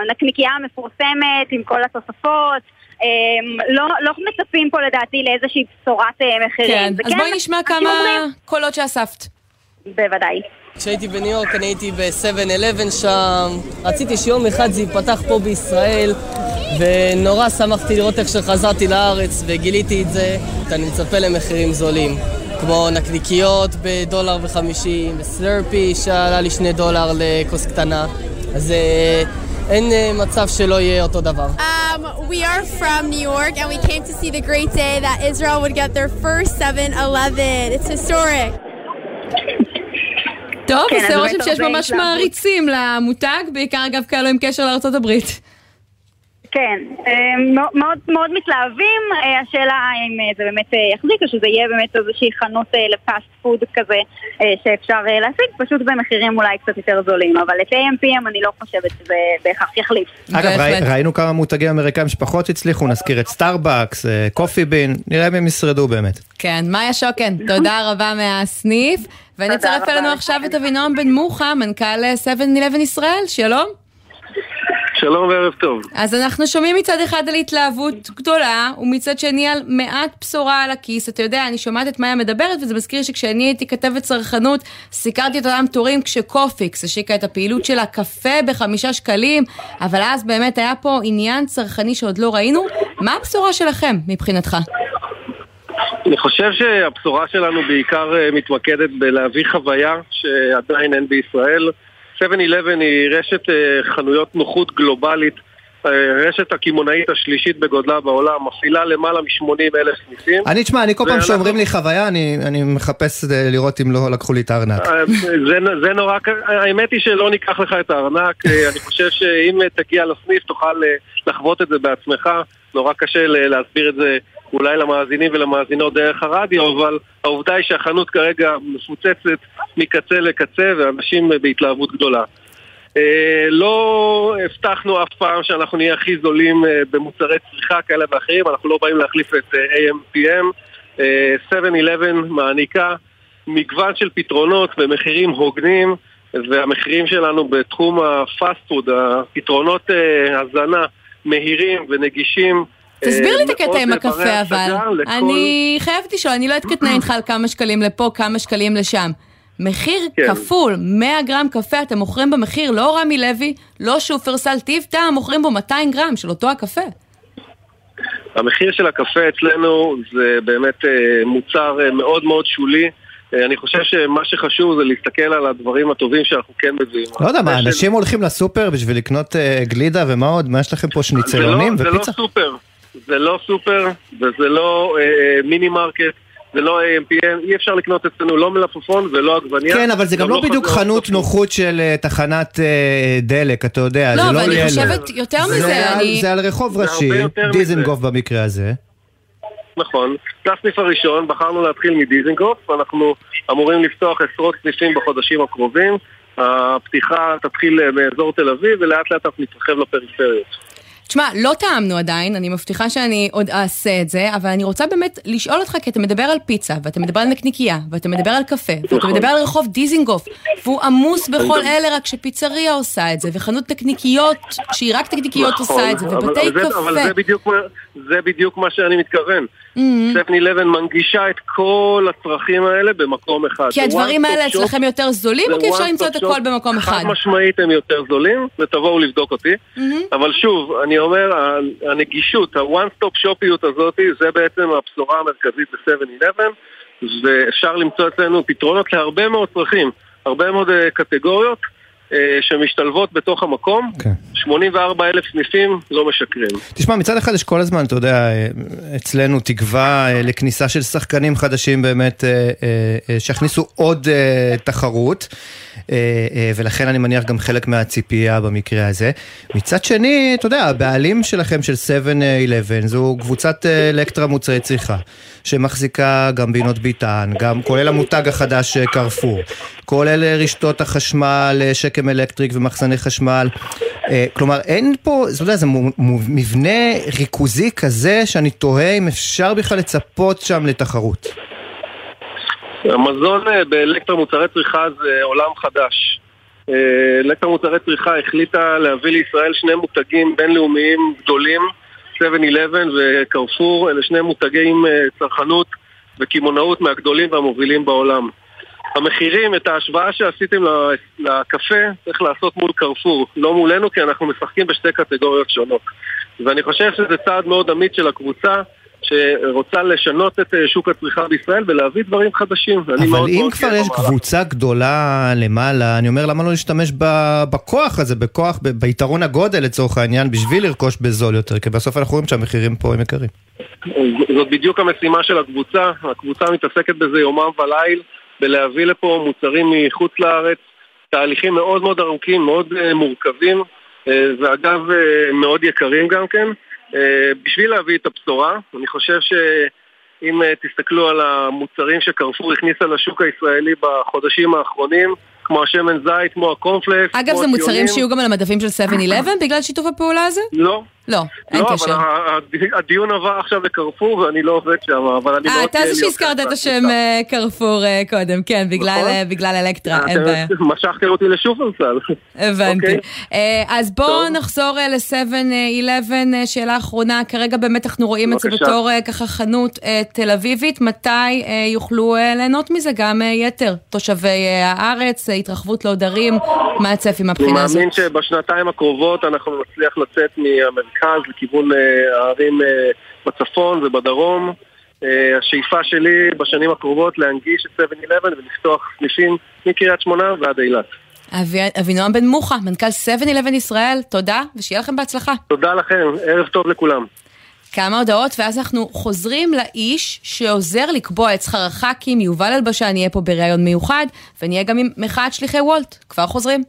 הנקניקייה המפורסמת עם כל התוספות. אה, לא, לא מצפים פה לדעתי לאיזושהי בשורת אה, מחירים. כן, זה אז בואי נשמע כמה אומרים- קולות שאספת. בוודאי. כשהייתי בניו יורק אני הייתי ב-7-11 שם, רציתי שיום אחד זה ייפתח פה בישראל ונורא שמחתי לראות איך שחזרתי לארץ וגיליתי את זה. אני מצפה למחירים זולים, כמו נקניקיות בדולר וחמישים, וסלרפי שעלה לי שני דולר לכוס קטנה, אז אה, אין אה, מצב שלא יהיה אותו דבר. Um, we are from New York and we came to see the great day that Israel would get their first 7-Eleven. It's historic. טוב, כן, עושה רושם שיש ממש. מעריצים למותג, בעיקר אגב כאלו עם קשר לארצות הברית. כן, אה, מאוד- מאוד, מתלהבים, אה, השאלה אם אה, זה באמת יחזיק או שזה יהיה באמת איזושהי חנות לפאסט פוד כזה שאפשר להשיג, פשוט במחירים אולי קצת יותר זולים, אבל את AMPM אני לא חושבת שזה בהכרח יחליף. אגב, ראי. ראינו כמה מותגים אמריקאים שפחות הצליחו, נזכיר את סטארבקס, קופי בין, נראה אם הם ישרדו באמת. כן, מאיה שוקן, תודה רבה מהסניף. ונצרף רבה אלינו. עכשיו את אבינועם בן מוחה, מנכ"ל 7-11 ישראל, שלום. שלום וערב טוב. אז אנחנו שומעים מצד אחד על התלהבות גדולה, ומצד שני על מעט בשורה על הכיס. אתה יודע, אני שומעת את מאיה מדברת, וזה מזכיר שכשאני הייתי כתבת צרכנות, סיקרתי את אותם תורים כשקופיקס השיקה את הפעילות שלה, קפה בחמישה שקלים, אבל אז באמת היה פה עניין צרכני שעוד לא ראינו. מה הבשורה שלכם מבחינתך? אני חושב שהבשורה שלנו בעיקר אה, מתמקדת בלהביא חוויה שעדיין אין בישראל. 7-11 היא רשת אה, חנויות נוחות גלובלית, אה, רשת הקמעונאית השלישית בגודלה בעולם, מפעילה למעלה מ-80 אלף סניפים. אני, תשמע, אני כל פעם שאומרים לי חוויה, אני, אני מחפש אה, לראות אם לא לקחו לי את הארנק. זה, זה נורא, האמת היא שלא ניקח לך את הארנק, אני חושב שאם תגיע לסניף תוכל לחוות את זה בעצמך, נורא קשה להסביר את זה אולי למאזינים ולמאזינות דרך הרדיו, אבל העובדה היא שהחנות כרגע מפוצצת מקצה לקצה ואנשים בהתלהבות גדולה. אה, לא הבטחנו אף פעם שאנחנו נהיה הכי זולים אה, במוצרי צריכה כאלה ואחרים, אנחנו לא באים להחליף את אה, AMPM. אה, 7-11 מעניקה מגוון של פתרונות במחירים הוגנים, והמחירים שלנו בתחום הפאסט פוד, הפתרונות הזנה מהירים ונגישים. תסביר אה, לי את הקטע עם הקפה אבל. אני חייבת לשאול, אני לא אתקטנה איתך על כמה שקלים לפה, כמה שקלים לשם. מחיר כן. כפול, 100 גרם קפה, אתם מוכרים במחיר לא רמי לוי, לא שופרסל, טיב טעם, מוכרים בו 200 גרם של אותו הקפה. המחיר של הקפה אצלנו זה באמת אה, מוצר אה, מאוד מאוד שולי. אה, אני חושב שמה שחשוב זה להסתכל על הדברים הטובים שאנחנו כן מביאים. לא יודע מה, אנשים הולכים לסופר בשביל לקנות אה, גלידה ומה עוד? מה יש לכם פה שניצלונים לא- ופיצה? זה לא סופר, זה לא סופר וזה לא אה, אה, מיני מרקט, זה לא AMPM, אי אפשר לקנות אצלנו לא מלפפון ולא עגבניה. כן, אבל זה גם לא בדיוק חזרות חנות סופר. נוחות של אה, תחנת אה, דלק, אתה יודע, לא, זה לא ואני ליל. חושבת יותר זה מזה, על- אני... זה על רחוב זה ראשי, יותר מזה. דיזנגוף במקרה הזה. נכון. זה הסניף הראשון, בחרנו להתחיל מדיזנגוף, אנחנו אמורים לפתוח עשרות סניפים בחודשים הקרובים. הפתיחה תתחיל באזור תל אביב ולאט לאט אנחנו נתרחב לפריפריות. תשמע, לא טעמנו עדיין, אני מבטיחה שאני עוד אעשה את זה, אבל אני רוצה באמת לשאול אותך, כי אתה מדבר על פיצה, ואתה מדבר על נקניקייה, ואתה מדבר על קפה, ואתה נכון. מדבר על רחוב דיזינגוף, והוא עמוס בכל אלה, רק שפיצריה עושה את זה, וחנות נקניקיות, שהיא רק נקניקיות נכון, עושה את זה, ובתי קפה. אבל זה בדיוק מה שאני מתכוון. Mhm. 7-11 מנגישה את כל הצרכים האלה במקום אחד. כי הדברים האלה. אצלכם יותר זולים, או כי אפשר למצוא את הכל. במקום אחד? חד משמעית הם יותר זולים, ותבואו לבדוק אותי. אבל שוב, אני אומר, הנגישות, ה-one stop shopיות הזאת, זה בעצם הבשורה המרכזית ב-7-11, ואפשר למצוא אצלנו פתרונות להרבה מאוד צרכים, הרבה מאוד אה, קטגוריות. אה, שמשתלבות בתוך המקום, כן. 84 אלף סניפים לא משקרים. תשמע, מצד אחד יש כל הזמן, אתה יודע, אה, אצלנו תקווה אה, לכניסה של שחקנים חדשים באמת, אה, שיכניסו עוד תחרות, ולכן אני מניח גם חלק מהציפייה במקרה הזה. מצד שני, אתה יודע, הבעלים שלכם של 7-11 זו קבוצת אלקטרה מוצרי צריכה, שמחזיקה גם בינות ביטן, גם כולל המותג החדש קרפור, כולל רשתות החשמל, שקם אלקטריק ומחסני חשמל. כלומר, אין פה, אתה יודע, זה מבנה ריכוזי כזה שאני תוהה אם אפשר בכלל לצפות שם לתחרות. המזון אה, באלקטרה מוצרי צריכה זה עולם חדש. אה, אלקטרה מוצרי צריכה החליטה להביא לישראל שני מותגים בינלאומיים גדולים, 7-11 וקרפור, אלה שני מותגים אה, צרכנות וקמעונאות מהגדולים והמובילים בעולם. המחירים, את ההשוואה שעשיתם לקפה, צריך לעשות מול קרפור, לא מולנו, כי אנחנו משחקים בשתי קטגוריות שונות. ואני חושב שזה צעד מאוד אמיץ של הקבוצה, שרוצה לשנות את אה, שוק הצריכה בישראל ולהביא דברים חדשים. אבל מאוד אם מאוד כבר יש. קבוצה גדולה למעלה, אני אומר, למה לא להשתמש בכוח הזה, בכוח, ב- ביתרון הגודל לצורך העניין, בשביל לרכוש בזול יותר, כי בסוף אנחנו רואים שהמחירים פה הם יקרים. זאת בדיוק המשימה של הקבוצה, הקבוצה מתעסקת בזה יומם וליל, בלהביא לפה מוצרים מחוץ לארץ, תהליכים מאוד מאוד ארוכים, מאוד אה, מורכבים, אה, ואגב אה, מאוד יקרים גם כן, בשביל להביא את הבשורה. אני חושב שאם תסתכלו על המוצרים שקרפור הכניסה לשוק הישראלי בחודשים האחרונים, כמו השמן זית, כמו הקורנפלקס, אגב, כמו זה מוצרים שיהיו גם על המדפים של 7-11 בגלל שיתוף הפעולה הזה? לא. לא, אין לא, קשר. אבל ה- ה- הדיון עבר עכשיו לקרפור ואני לא עובד שם, אבל אני אה, מאוד אתה גאה זה שהזכרת את השם. אה, קרפור אה, קודם, כן, בגלל נכון. אה, אלקטרה, אין בעיה. משכתם אותי לשופרסל. הבנתי. אוקיי. אה, אז בואו נחזור ל-7-11, אה, שאלה אחרונה. כרגע באמת אנחנו רואים את זה. בתור אה, ככה חנות אה, תל אביבית. מתי אה, יוכלו אה, ליהנות מזה גם אה, יתר תושבי אה, הארץ, אה, התרחבות לעוד ערים? מה הצפי אני מהבחינה הזאת? מאמין שבשנתיים הקרובות אנחנו נצליח לצאת מהמרכז לכיוון אה, הערים אה, בצפון ובדרום. אה, השאיפה שלי בשנים הקרובות להנגיש את 7-11 ולפתוח סניפים מקריית שמונה ועד אילת. אבי- אבינועם בן מוחה, מנכ"ל 7-11 ישראל, תודה, ושיהיה לכם בהצלחה. תודה לכם, ערב טוב לכולם. כמה הודעות, ואז אנחנו חוזרים לאיש שעוזר לקבוע את שכר הח"כים, יובל אלבשן יהיה פה בריאיון מיוחד, ונהיה גם עם מחאת שליחי וולט. כבר חוזרים.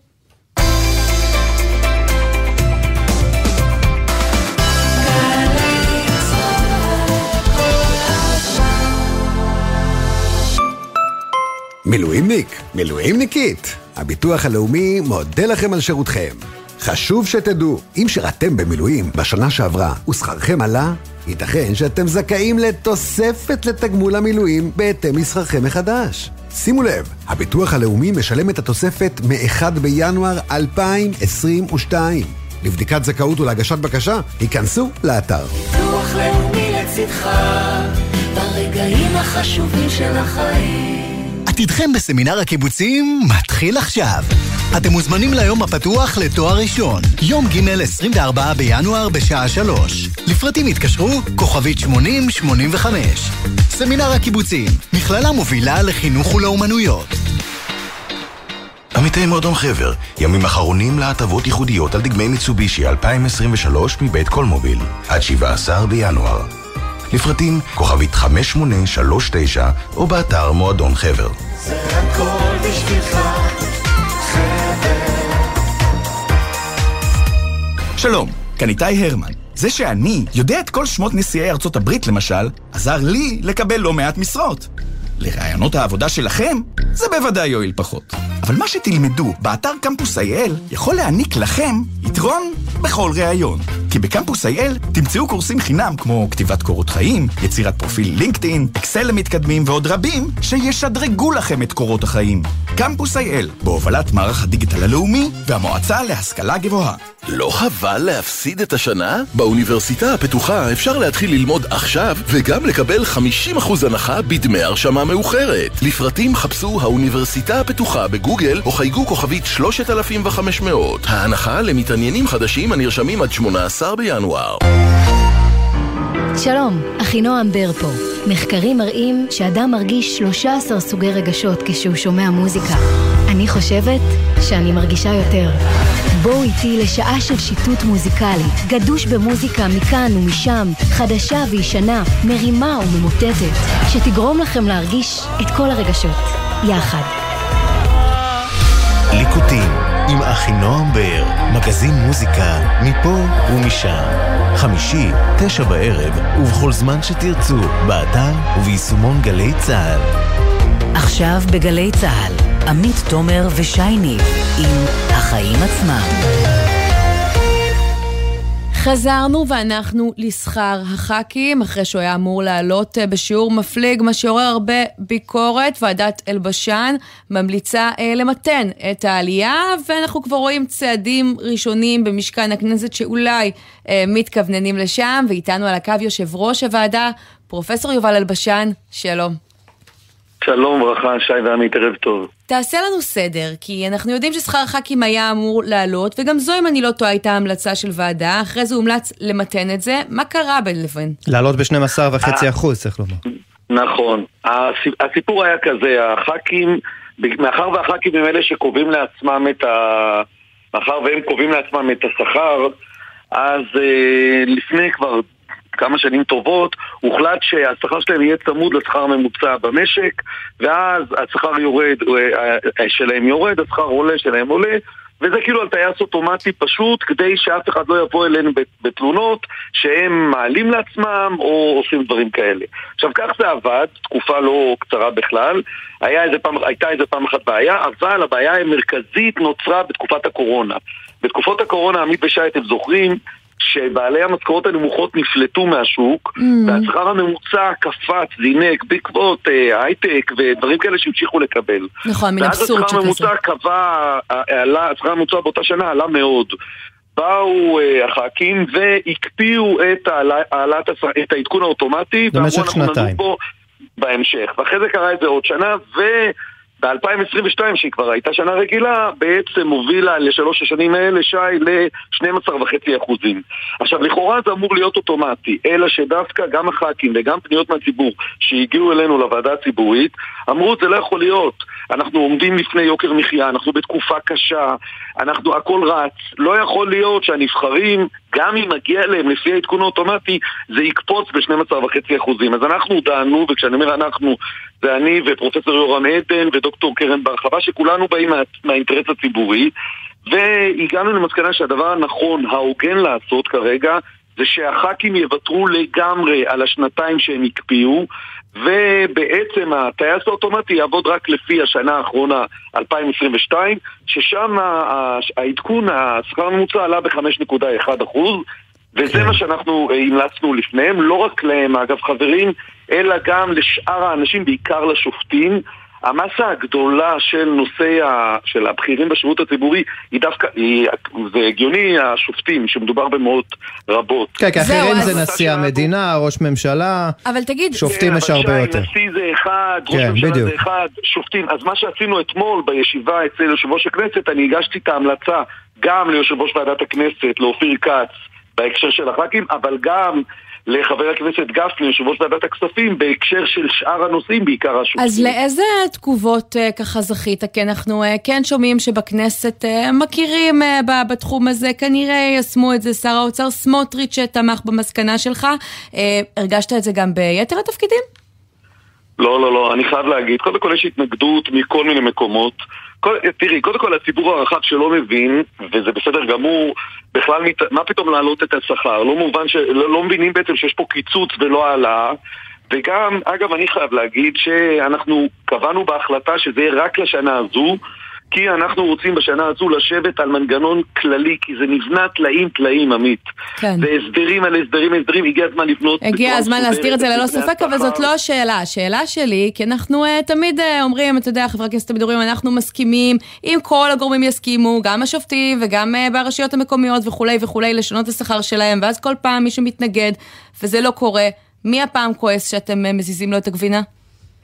מילואימניק, מילואימניקית, הביטוח הלאומי מודה לכם על שירותכם. חשוב שתדעו, אם שירתם במילואים בשנה שעברה ושכרכם עלה, ייתכן שאתם זכאים לתוספת לתגמול המילואים בהתאם לשכרכם מחדש. שימו לב, הביטוח הלאומי משלם את התוספת מ-1 בינואר 2022. לבדיקת זכאות ולהגשת בקשה, היכנסו לאתר. ביטוח לאומי לצדך, ברגעים החשובים של החיים. עתידכם בסמינר הקיבוצים מתחיל עכשיו. אתם מוזמנים ליום הפתוח לתואר ראשון, יום ג' 24 בינואר בשעה 3. לפרטים התקשרו, כוכבית 8085. סמינר הקיבוצים, מכללה מובילה לחינוך ולאומנויות. עמיתי מועדון חבר, ימים אחרונים להטבות ייחודיות על דגמי מיצובישי 2023 מבית קולמוביל, עד 17 בינואר. לפרטים כוכבית 5839 או באתר מועדון חבר. זה הכל בשבילך, חבר. שלום, כאן איתי הרמן. זה שאני יודע את כל שמות נשיאי ארצות הברית, למשל, עזר לי לקבל לא מעט משרות. לרעיונות העבודה שלכם, זה בוודאי יועיל פחות. אבל מה שתלמדו באתר קמפוס IL יכול להעניק לכם יתרון בכל ראיון. כי בקמפוס IL תמצאו קורסים חינם כמו כתיבת קורות חיים, יצירת פרופיל לינקדאין, אקסל למתקדמים ועוד רבים שישדרגו לכם את קורות החיים. קמפוס IL, בהובלת מערך הדיגיטל הלאומי והמועצה להשכלה גבוהה. לא חבל להפסיד את השנה? באוניברסיטה הפתוחה אפשר להתחיל ללמוד עכשיו וגם לקבל 50% הנחה בדמי הרשמה מאוחרת. לפרטים חפשו האוניברסיטה הפתוחה בגוגל או חייגו כוכבית 3500. ההנחה למתעניינים חדשים הנרשמים עד 18 בינואר. שלום, אחינועם בר פה. מחקרים מראים שאדם מרגיש 13 סוגי רגשות כשהוא שומע מוזיקה. אני חושבת שאני מרגישה יותר. בואו איתי לשעה של שיטוט מוזיקלי, גדוש במוזיקה מכאן ומשם, חדשה וישנה, מרימה וממוטטת, שתגרום לכם להרגיש את כל הרגשות, יחד. עם אחינועם בר, מגזין מוזיקה מפה ומשם. חמישי, תשע בערב, ובכל זמן שתרצו, באתר וביישומון גלי צה"ל. עכשיו בגלי צה"ל, עמית תומר ושי ניב עם החיים עצמם. חזרנו ואנחנו לשכר הח"כים, אחרי שהוא היה אמור לעלות אה, בשיעור מפליג, מה שעורר הרבה ביקורת. ועדת אלבשן ממליצה אה, למתן את העלייה, ואנחנו כבר רואים צעדים ראשונים במשכן הכנסת שאולי אה, מתכווננים לשם, ואיתנו על הקו יושב ראש הוועדה, פרופסור יובל אלבשן, שלום. שלום וברכה, שי ועמית, ערב טוב. תעשה לנו סדר, כי אנחנו יודעים ששכר הח"כים היה אמור לעלות, וגם זו, אם אני לא טועה, הייתה המלצה של ועדה, אחרי זה הומלץ למתן את זה. מה קרה בין לבין? לעלות ב-12.5 אחוז, צריך לומר. נכון. הסיפ- הסיפור היה כזה, הח"כים, מאחר והח"כים הם אלה שקובעים לעצמם את ה... מאחר והם קובעים לעצמם את השכר, אז אה, לפני כבר כמה שנים טובות, הוחלט שהשכר שלהם יהיה צמוד לשכר הממוצע במשק, ואז השכר יורד, אה, אה, שלהם יורד, השכר עולה, שלהם עולה, וזה כאילו על טייס אוטומטי פשוט, כדי שאף אחד לא יבוא אלינו בתלונות שהם מעלים לעצמם או עושים דברים כאלה. עכשיו כך זה עבד, תקופה לא קצרה בכלל, היה איזה פעם, הייתה איזה פעם אחת בעיה, אבל הבעיה המרכזית נוצרה בתקופת הקורונה. בתקופות הקורונה, עמית ושי, אתם זוכרים, שבעלי המשכורות הנמוכות נפלטו מהשוק, mm. והשכר הממוצע קפץ, זינק, בעקבות אה, הייטק ודברים כאלה שהמשיכו לקבל. נכון, מין ואז אבסורד השכר שכזה. הממוצע קבע, אה, עלה, השכר הממוצע באותה שנה עלה מאוד. באו אה, הח"כים והקפיאו את העלה- השכר, את העדכון האוטומטי, במשך שנתיים. בהמשך. ואחרי זה קרה את זה עוד שנה, ו... ב-2022, שהיא כבר הייתה שנה רגילה, בעצם הובילה לשלוש השנים האלה, שי, ל-12.5 אחוזים. עכשיו, לכאורה זה אמור להיות אוטומטי, אלא שדווקא גם הח"כים וגם פניות מהציבור שהגיעו אלינו לוועדה הציבורית, אמרו זה לא יכול להיות. אנחנו עומדים לפני יוקר מחיה, אנחנו בתקופה קשה, אנחנו, הכל רץ. לא יכול להיות שהנבחרים, גם אם מגיע להם לפי העדכון האוטומטי, זה יקפוץ ב-12.5 אחוזים. אז אנחנו דנו, וכשאני אומר אנחנו, זה אני ופרופסור יורם עדן ודוקטור קרן בר חווה, שכולנו באים מה, מהאינטרס הציבורי, והגענו למסקנה שהדבר הנכון, ההוגן לעשות כרגע, זה שהח"כים יוותרו לגמרי על השנתיים שהם הקפיאו, ובעצם הטייס האוטומטי יעבוד רק לפי השנה האחרונה, 2022, ששם העדכון, השכר הממוצע עלה ב-5.1 אחוז, וזה מה שאנחנו אה, המלצנו לפניהם, לא רק להם, אגב חברים, אלא גם לשאר האנשים, בעיקר לשופטים. המסה הגדולה של נושאי ה... של הבכירים בשירות הציבורי היא דווקא, היא... זה הגיוני השופטים, שמדובר במאות רבות. כן, כי אחרים זה נשיא המדינה, ראש ממשלה, אבל תגיד... שופטים כן, יש הרבה יותר. נשיא זה אחד, ראש כן, ממשלה בדיוק. זה אחד, שופטים. אז מה שעשינו אתמול בישיבה אצל יושב ראש הכנסת, אני הגשתי את ההמלצה גם ליושב ראש ועדת הכנסת, לאופיר כץ, בהקשר של הח"כים, אבל גם לחבר הכנסת גפני, יושב ראש ועדת הכספים, בהקשר של שאר הנושאים, בעיקר השופטים. אז לאיזה תגובות אה, ככה זכית? כי אנחנו אה, כן שומעים שבכנסת אה, מכירים בתחום הזה, כנראה יישמו את זה שר האוצר סמוטריץ' שתמך במסקנה שלך. הרגשת את זה גם ביתר התפקידים? לא, לא, לא, אני חייב להגיד, קודם כל יש התנגדות מכל מיני מקומות. כל, תראי, קודם כל הציבור הרחב שלא מבין, וזה בסדר גמור, בכלל, מת, מה פתאום להעלות את השכר? לא מובן ש... לא, לא מבינים בעצם שיש פה קיצוץ ולא העלאה. וגם, אגב, אני חייב להגיד שאנחנו קבענו בהחלטה שזה יהיה רק לשנה הזו, כי אנחנו רוצים בשנה הזו לשבת על מנגנון כללי, כי זה נבנה טלאים טלאים, עמית. כן. זה הסדרים על הסדרים על הסדרים, הגיע הזמן לבנות... הגיע הזמן להסדיר את זה ללא ספק, אבל. זאת לא השאלה. השאלה שלי, כי אנחנו uh, תמיד uh, אומרים, אתה יודע, חברי הכנסת תמיד אומרים, אנחנו מסכימים, אם כל הגורמים יסכימו, גם השופטים וגם uh, ברשויות המקומיות וכולי וכולי, לשנות את השכר שלהם, ואז כל פעם מישהו מתנגד, וזה לא קורה. מי הפעם כועס שאתם מזיזים לו את הגבינה?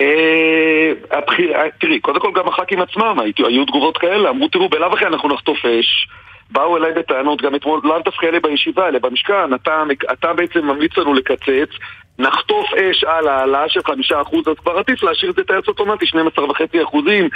אה, אה, תראי, קודם כל גם הח"כים עצמם, היו תגובות כאלה, אמרו תראו בלאו הכי אנחנו נחטוף אש. באו אליי בטענות גם אתמול, לאו דווקא אלה בישיבה, אלה במשכן, אתה, אתה בעצם ממליץ לנו לקצץ, נחטוף אש על העלאה של חמישה אחוז, אז כבר עדיף להשאיר את זה טייס אוטומטי, 12 וחצי אחוזים,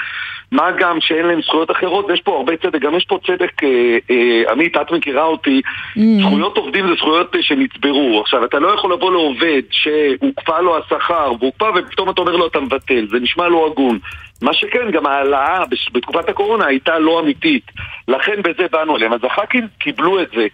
מה גם שאין להם זכויות אחרות, ויש פה הרבה צדק, גם יש פה צדק, אה, אה, עמית, את מכירה אותי, זכויות עובדים זה זכויות אה, שנצברו. עכשיו, אתה לא יכול לבוא לעובד שהוקפא לו השכר, והוקפא ופתאום אתה אומר לו אתה מבטל, זה נשמע לא הגון. מה שכן, גם ההעלאה בתקופת הקורונה הייתה לא אמיתית. לכן בזה באנו אליהם. אז הח"כים קיבלו את זה.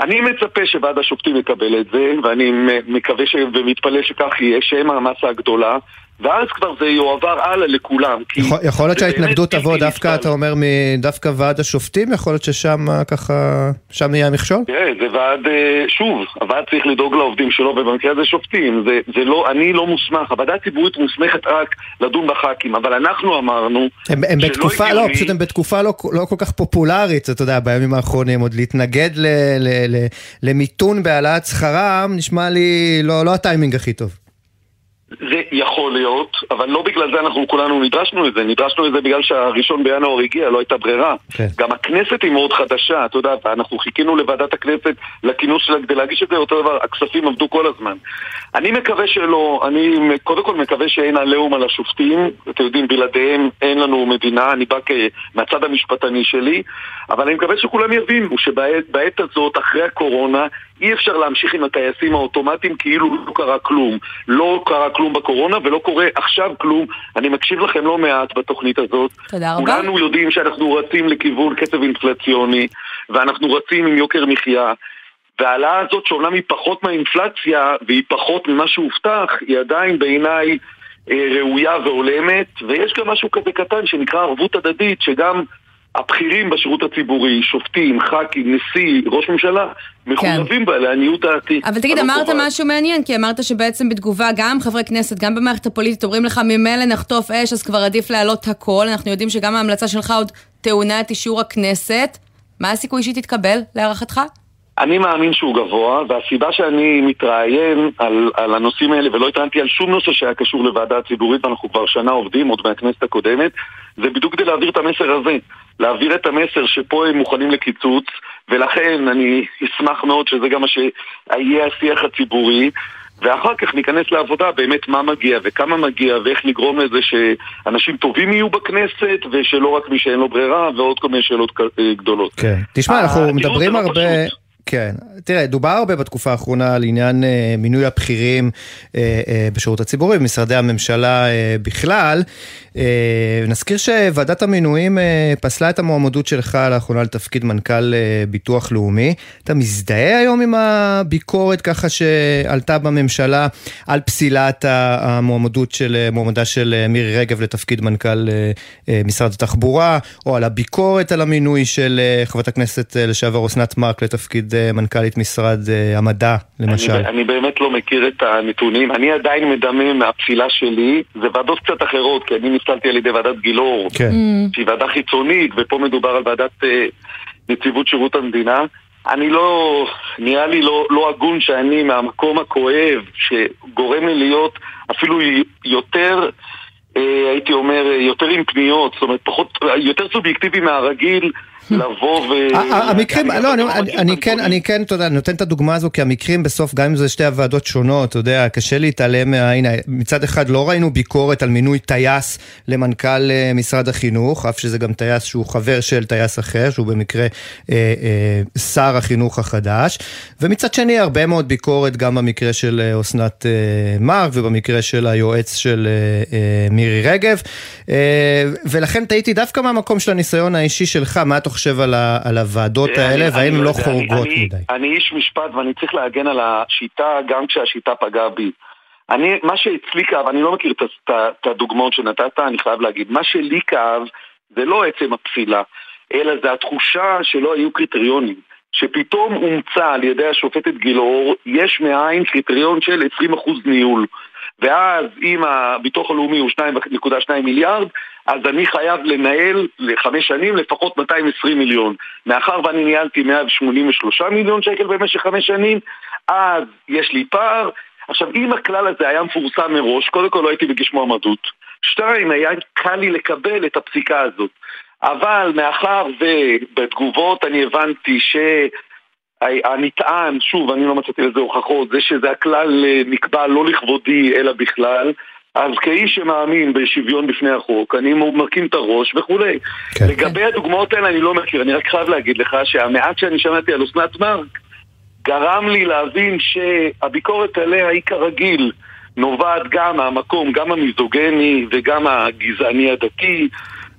אני מצפה שוועד השופטים יקבל את זה, ואני מקווה ש... ומתפלל שכך יהיה, שהם המסה הגדולה, ואז כבר זה יועבר הלאה לכולם. יכול, יכול להיות שההתנגדות תבוא דווקא, נסבל. אתה אומר, מדווקא ועד השופטים? יכול להיות ששם אה, ככה, שם יהיה המכשול? תראה, זה ועד, אה, שוב, הוועד צריך לדאוג לעובדים שלו, ובמקרה הזה שופטים. זה, זה לא, אני לא מוסמך, הוועדה הציבורית מוסמכת רק לדון בח"כים, אבל אנחנו אמרנו הם, הם בתקופה, לא, פשוט הם בתקופה לא, לא כל כך פופולרית, אתה יודע, בימים האחרונים, עוד להתנגד ל, ל, ל, למיתון בהעלאת שכרם, נשמע לי לא, לא הטיימינג הכי טוב. זה יכול להיות, אבל לא בגלל זה אנחנו כולנו נדרשנו לזה, נדרשנו לזה בגלל שהראשון בינואר הגיע, לא הייתה ברירה. כן. גם הכנסת היא מאוד חדשה, אתה יודע, ואנחנו חיכינו לוועדת הכנסת לכינוס שלה כדי להגיש את זה, אותו דבר, הכספים עבדו כל הזמן. אני מקווה שלא, אני קודם כל מקווה שאין עליהום על השופטים, אתם יודעים, בלעדיהם אין לנו מדינה, אני בא מהצד המשפטני שלי, אבל אני מקווה שכולם יבינו שבעת בעת הזאת, אחרי הקורונה, אי אפשר להמשיך עם הטייסים האוטומטיים כאילו לא קרה כלום. לא קרה כלום בקורונה ולא קורה עכשיו כלום. אני מקשיב לכם לא מעט בתוכנית הזאת. תודה רבה. כולנו יודעים שאנחנו רצים לכיוון קצב אינפלציוני, ואנחנו רצים עם יוקר מחיה. וההעלאה הזאת שאומנם היא פחות מהאינפלציה והיא פחות ממה שהובטח, היא עדיין בעיניי אה, ראויה והולמת, ויש גם משהו כזה קטן שנקרא ערבות הדדית, שגם הבכירים בשירות הציבורי, שופטים, ח"כים, נשיא, ראש ממשלה, מחויבים בה לעניות דעתי. אבל תגיד, לא אמרת קובעת. משהו מעניין, כי אמרת שבעצם בתגובה גם חברי כנסת, גם במערכת הפוליטית, אומרים לך ממילא נחטוף אש, אז כבר עדיף להעלות הכל. אנחנו יודעים שגם ההמלצה שלך עוד טעונה את אישור הכנסת. מה הסיכוי שהיא תתקבל, להערכתך? אני מאמין שהוא גבוה, והסיבה שאני מתראיין על, על הנושאים האלה ולא התראיינתי על שום נושא שהיה קשור לוועדה הציבורית, ואנחנו כבר שנה עובדים, עוד מהכנסת הקודמת, זה בדיוק כדי להעביר את המסר הזה. להעביר את המסר שפה הם מוכנים לקיצוץ, ולכן אני אשמח מאוד שזה גם מה שיהיה השיח הציבורי. ואחר כך ניכנס לעבודה באמת מה מגיע וכמה מגיע ואיך נגרום לזה שאנשים טובים יהיו בכנסת ושלא רק מי שאין לו ברירה ועוד כל מיני שאלות אה, גדולות. כן. תשמע, אנחנו הדיון מדברים לא הרבה... כן, תראה, דובר הרבה בתקופה האחרונה על עניין אה, מינוי הבכירים אה, אה, בשירות הציבורי, במשרדי הממשלה אה, בכלל. אה, נזכיר שוועדת המינויים אה, פסלה את המועמדות שלך לאחרונה לתפקיד מנכ"ל אה, ביטוח לאומי. אתה מזדהה היום עם הביקורת ככה שעלתה בממשלה על פסילת המועמדות של אה, מועמדה של אה, מירי רגב לתפקיד מנכ"ל אה, אה, משרד התחבורה, או על הביקורת על המינוי של אה, חברת הכנסת אה, לשעבר אסנת מארק לתפקיד מנכ"לית משרד אה, המדע, למשל. אני, אני באמת לא מכיר את הנתונים. אני עדיין מדמם מהפסילה שלי. זה ועדות קצת אחרות, כי אני נפסלתי על ידי ועדת גילאור, כן. שהיא ועדה חיצונית, ופה מדובר על ועדת אה, נציבות שירות המדינה. אני לא, נראה לי לא, לא הגון שאני מהמקום הכואב, שגורם לי להיות אפילו יותר, אה, הייתי אומר, אה, יותר עם פניות, זאת אומרת, פחות, יותר סובייקטיבי מהרגיל, לבוא ו... המקרים, לא, אני, כן, אני כן, אתה יודע, נותן את הדוגמה הזו, כי המקרים בסוף, גם אם זה שתי הוועדות שונות, אתה יודע, קשה להתעלם מה... הנה, מצד אחד לא ראינו ביקורת על מינוי טייס למנכ"ל אה, משרד החינוך, אף שזה גם טייס שהוא חבר של טייס אחר, שהוא במקרה אה, אה, שר החינוך החדש, ומצד שני, הרבה מאוד ביקורת גם במקרה של אסנת מארק ובמקרה של היועץ של מירי רגב, ולכן תהיתי דווקא מהמקום של הניסיון האישי שלך, מה אתה חושב על, ה, על הוועדות האלה, אני- והאם אני הן לא לא חורגות אני- מדי? אני איש משפט ואני צריך להגן על השיטה גם כשהשיטה פגעה בי. אני, מה שאצלי כאב, אני לא מכיר את הדוגמאות שנתת, אני חייב להגיד, מה שלי כאב זה לא עצם הפסילה, אלא זה התחושה שלא היו קריטריונים. שפתאום אומצה על ידי השופטת גילאור, יש מאין קריטריון של 20% ניהול. ואז אם הביטוח הלאומי הוא 2.2 מיליארד, אז אני חייב לנהל לחמש שנים לפחות 220 מיליון. מאחר ואני ניהלתי 183 מיליון שקל במשך חמש שנים, אז יש לי פער. עכשיו, אם הכלל הזה היה מפורסם מראש, קודם כל לא הייתי מגיש מועמדות. שתיים, היה קל לי לקבל את הפסיקה הזאת. אבל מאחר ובתגובות אני הבנתי ש... הנטען, שוב, אני לא מצאתי לזה הוכחות, זה שזה הכלל אה, נקבע לא לכבודי אלא בכלל, אז כאיש שמאמין בשוויון בפני החוק, אני מרכין את הראש וכולי. כן. לגבי הדוגמאות האלה אני לא מכיר, אני רק חייב להגיד לך שהמעט שאני שמעתי על אסנת מארק גרם לי להבין שהביקורת עליה היא כרגיל נובעת גם מהמקום, גם המיזוגני וגם הגזעני הדתי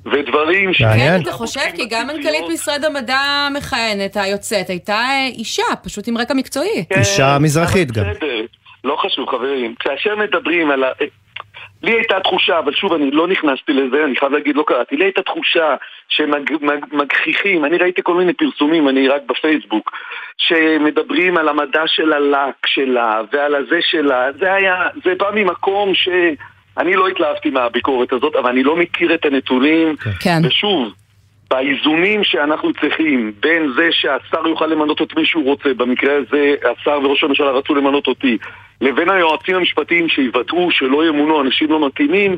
ודברים ש... כן, אתה חושב? כי גם מנכ"לית משרד המדע המכהנת, היוצאת, הייתה אישה, פשוט עם רקע מקצועי. אישה מזרחית גם. לא חשוב חברים. כאשר מדברים על ה... לי הייתה תחושה, אבל שוב, אני לא נכנסתי לזה, אני חייב להגיד, לא קראתי. לי הייתה תחושה שמגחיכים, אני ראיתי כל מיני פרסומים, אני רק בפייסבוק, שמדברים על המדע של הלק שלה ועל הזה שלה. זה היה, זה בא ממקום ש... אני לא התלהבתי מהביקורת הזאת, אבל אני לא מכיר את הנתונים. כן. ושוב, באיזונים שאנחנו צריכים בין זה שהשר יוכל למנות את מי שהוא רוצה, במקרה הזה השר וראש הממשלה רצו למנות אותי, לבין היועצים המשפטיים שיוודאו שלא ימונו אנשים לא מתאימים,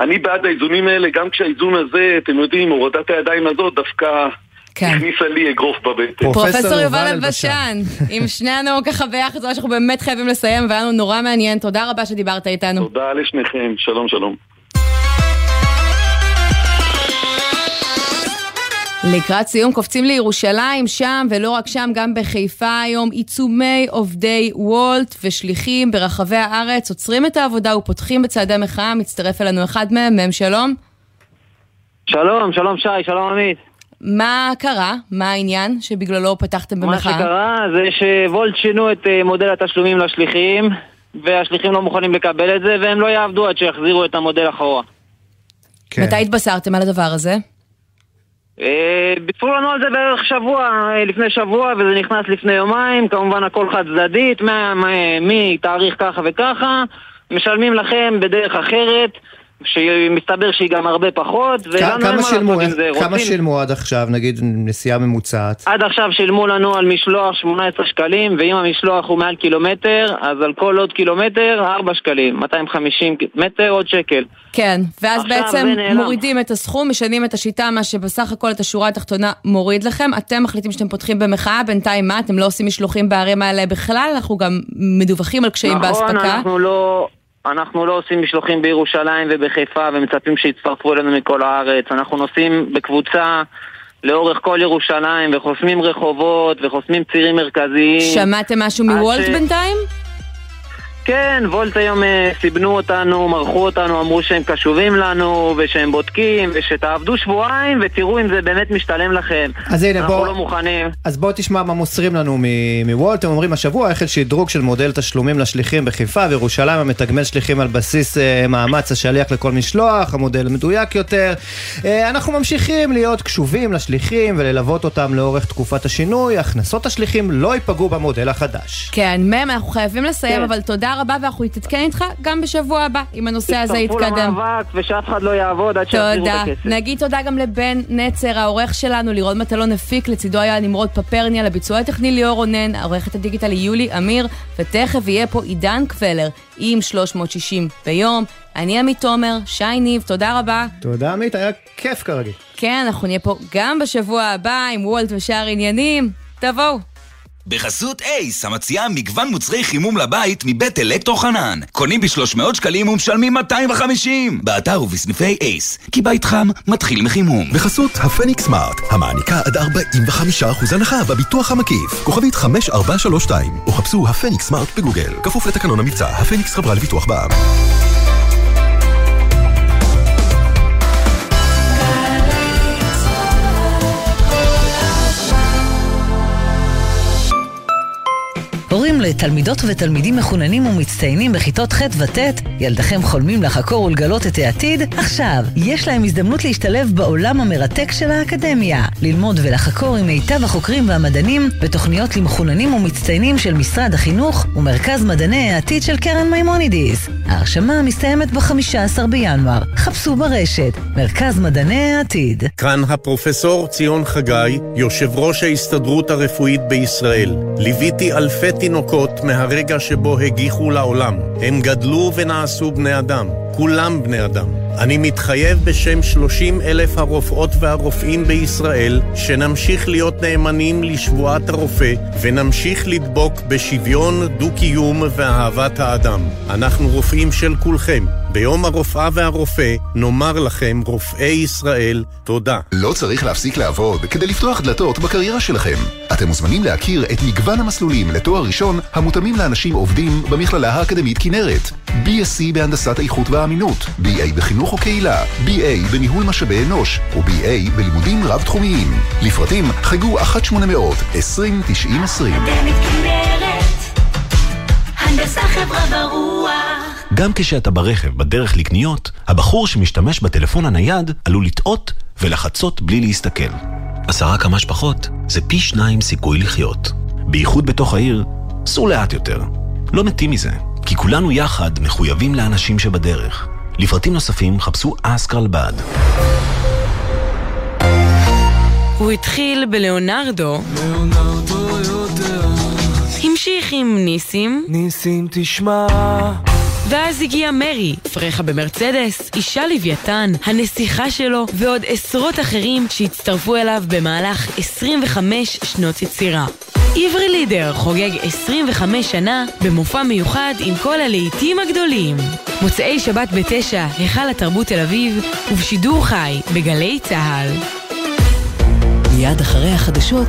אני בעד האיזונים האלה, גם כשהאיזון הזה, אתם יודעים, הורדת הידיים הזאת דווקא כן. הכניסה לי אגרוף בבטן. פרופסור יובל אלבשן, עם שנינו ככה ביחד, זאת אומרת שאנחנו באמת חייבים לסיים, והיה לנו נורא מעניין, תודה רבה שדיברת איתנו. תודה לשניכם, שלום שלום. לקראת סיום קופצים לירושלים, שם ולא רק שם, גם בחיפה היום עיצומי עובדי וולט ושליחים ברחבי הארץ עוצרים את העבודה ופותחים בצעדי מחאה, מצטרף אלינו אחד מהם, מהם שלום. שלום, שלום שי, שלום עמית. מה קרה? מה העניין שבגללו פתחתם מה במחאה? שקרה זה שוולט שינו את אה, מודל התשלומים לשליחים, והשליחים לא מוכנים לקבל את זה, והם לא יעבדו עד שיחזירו את המודל אחורה. כן. מתי התבשרתם על הדבר הזה? אה, ביטפו לנו על זה בערך שבוע, אה, לפני שבוע, וזה נכנס לפני יומיים, כמובן הכל חד צדדית, מתאריך ככה וככה, משלמים לכם בדרך אחרת, שמסתבר שהיא גם הרבה פחות, ולנו אין כמה מה שילמו, לעשות עם זה. כמה רוצים- שילמו עד עכשיו, נגיד נסיעה ממוצעת? עד עכשיו שילמו לנו על משלוח 18 שקלים, ואם המשלוח הוא מעל קילומטר, אז על כל עוד קילומטר 4 שקלים, 250 מטר עוד שקל. כן, ואז עכשיו בעצם. מורידים את הסכום, משנים את השיטה, מה שבסך הכל את השורה התחתונה מוריד לכם. אתם מחליטים שאתם פותחים במחאה, בינתיים מה? אתם לא עושים משלוחים בערים האלה בכלל? אנחנו גם מדווחים על קשיים נכון, באספקה. אנחנו לא... אנחנו לא עושים משלוחים בירושלים ובחיפה ומצפים שיצטרפו אלינו מכל הארץ. אנחנו נוסעים בקבוצה לאורך כל ירושלים וחוסמים רחובות וחוסמים צירים מרכזיים. שמעתם משהו מוולט ש- בינתיים? כן, וולט היום אה, סיבנו אותנו, מרחו אותנו, אמרו שהם קשובים לנו ושהם בודקים ושתעבדו שבועיים ותראו אם זה באמת משתלם לכם. אז הנה, אנחנו בוא- לא מוכנים. אז בוא תשמע מה מוסרים לנו מ- מוולט, הם אומרים השבוע החל שדרוג של מודל תשלומים לשליחים בחיפה וירושלים המתגמל שליחים על בסיס אה, מאמץ השליח לכל משלוח, המודל מדויק יותר. אה, אנחנו ממשיכים להיות קשובים לשליחים וללוות אותם לאורך תקופת השינוי, הכנסות השליחים לא ייפגעו במודל החדש. כן, מם, אנחנו חייבים לסיים, כן. אבל תודה רבה, ואנחנו נתעדכן איתך גם בשבוע הבא, אם הנושא הזה תצטרפו יתקדם. למאבק ושאף אחד לא יעבוד עד שיחזירו את תודה. הכסף. נגיד תודה גם לבן נצר, העורך שלנו, לירון מטלון הפיק, לצידו היה נמרוד פפרניה, לביצוע הטכני ליאור רונן, עורכת הדיגיטל היא יולי אמיר, ותכף יהיה פה עידן קבלר עם 360 ביום. אני עמית תומר, שי ניב, תודה רבה. תודה עמית, היה כיף כרגיל. כן, אנחנו נהיה פה גם בשבוע הבא עם וולט ושאר עניינים. תבואו. בחסות אייס, המציעה מגוון מוצרי חימום לבית מבית אלקטרו חנן. קונים ב-300 שקלים ומשלמים 250. באתר ובסניפי אייס, כי בית חם מתחיל מחימום. בחסות הפניקס סמארט, המעניקה עד 45% הנחה בביטוח המקיף. כוכבית 5432, או חפשו הפניקס סמארט בגוגל. כפוף לתקנון המבצע, הפניקס חברה לביטוח בע"מ. הורים לתלמידות ותלמידים מחוננים ומצטיינים בכיתות ח' וט', ילדיכם חולמים לחקור ולגלות את העתיד? עכשיו, יש להם הזדמנות להשתלב בעולם המרתק של האקדמיה. ללמוד ולחקור עם מיטב החוקרים והמדענים בתוכניות למחוננים ומצטיינים של משרד החינוך ומרכז מדעני העתיד של קרן מימונידיס. ההרשמה מסתיימת ב-15 בינואר. חפשו ברשת, מרכז מדעני העתיד. כאן הפרופסור ציון חגי, יושב ראש ההסתדרות הרפואית בישראל. ליוויתי אלפי תינוקות מהרגע שבו הגיחו לעולם. הם גדלו ונעשו בני אדם. כולם בני אדם. אני מתחייב בשם 30 אלף הרופאות והרופאים בישראל שנמשיך להיות נאמנים לשבועת הרופא ונמשיך לדבוק בשוויון, דו-קיום ואהבת האדם. אנחנו רופאים של כולכם. ביום הרופאה והרופא נאמר לכם, רופאי ישראל, תודה. לא צריך להפסיק לעבוד כדי לפתוח דלתות בקריירה שלכם. אתם מוזמנים להכיר את מגוון המסלולים לתואר ראשון המותאמים לאנשים עובדים במכללה האקדמית כנרת. BSc בהנדסת איכות והאמינות, BA בחינוך או קהילה, BA בניהול משאבי אנוש, ו-BA בלימודים רב-תחומיים. לפרטים חייגו 1-800-2090-20. הנדסה חברה ברוח גם כשאתה ברכב בדרך לקניות, הבחור שמשתמש בטלפון הנייד עלול לטעות ולחצות בלי להסתכל. עשרה כמה שפחות זה פי שניים סיכוי לחיות. בייחוד בתוך העיר, סעו לאט יותר. לא מתים מזה, כי כולנו יחד מחויבים לאנשים שבדרך. לפרטים נוספים חפשו אסק רלב"ד. הוא התחיל בלאונרדו. יודע. המשיך עם ניסים. ניסים תשמע. ואז הגיע מרי, פרחה במרצדס, אישה לוויתן, הנסיכה שלו ועוד עשרות אחרים שהצטרפו אליו במהלך 25 שנות יצירה. עברי לידר חוגג 25 שנה במופע מיוחד עם כל הלהיטים הגדולים. מוצאי שבת בתשע, היכל התרבות תל אביב, ובשידור חי בגלי צה"ל. מיד אחרי החדשות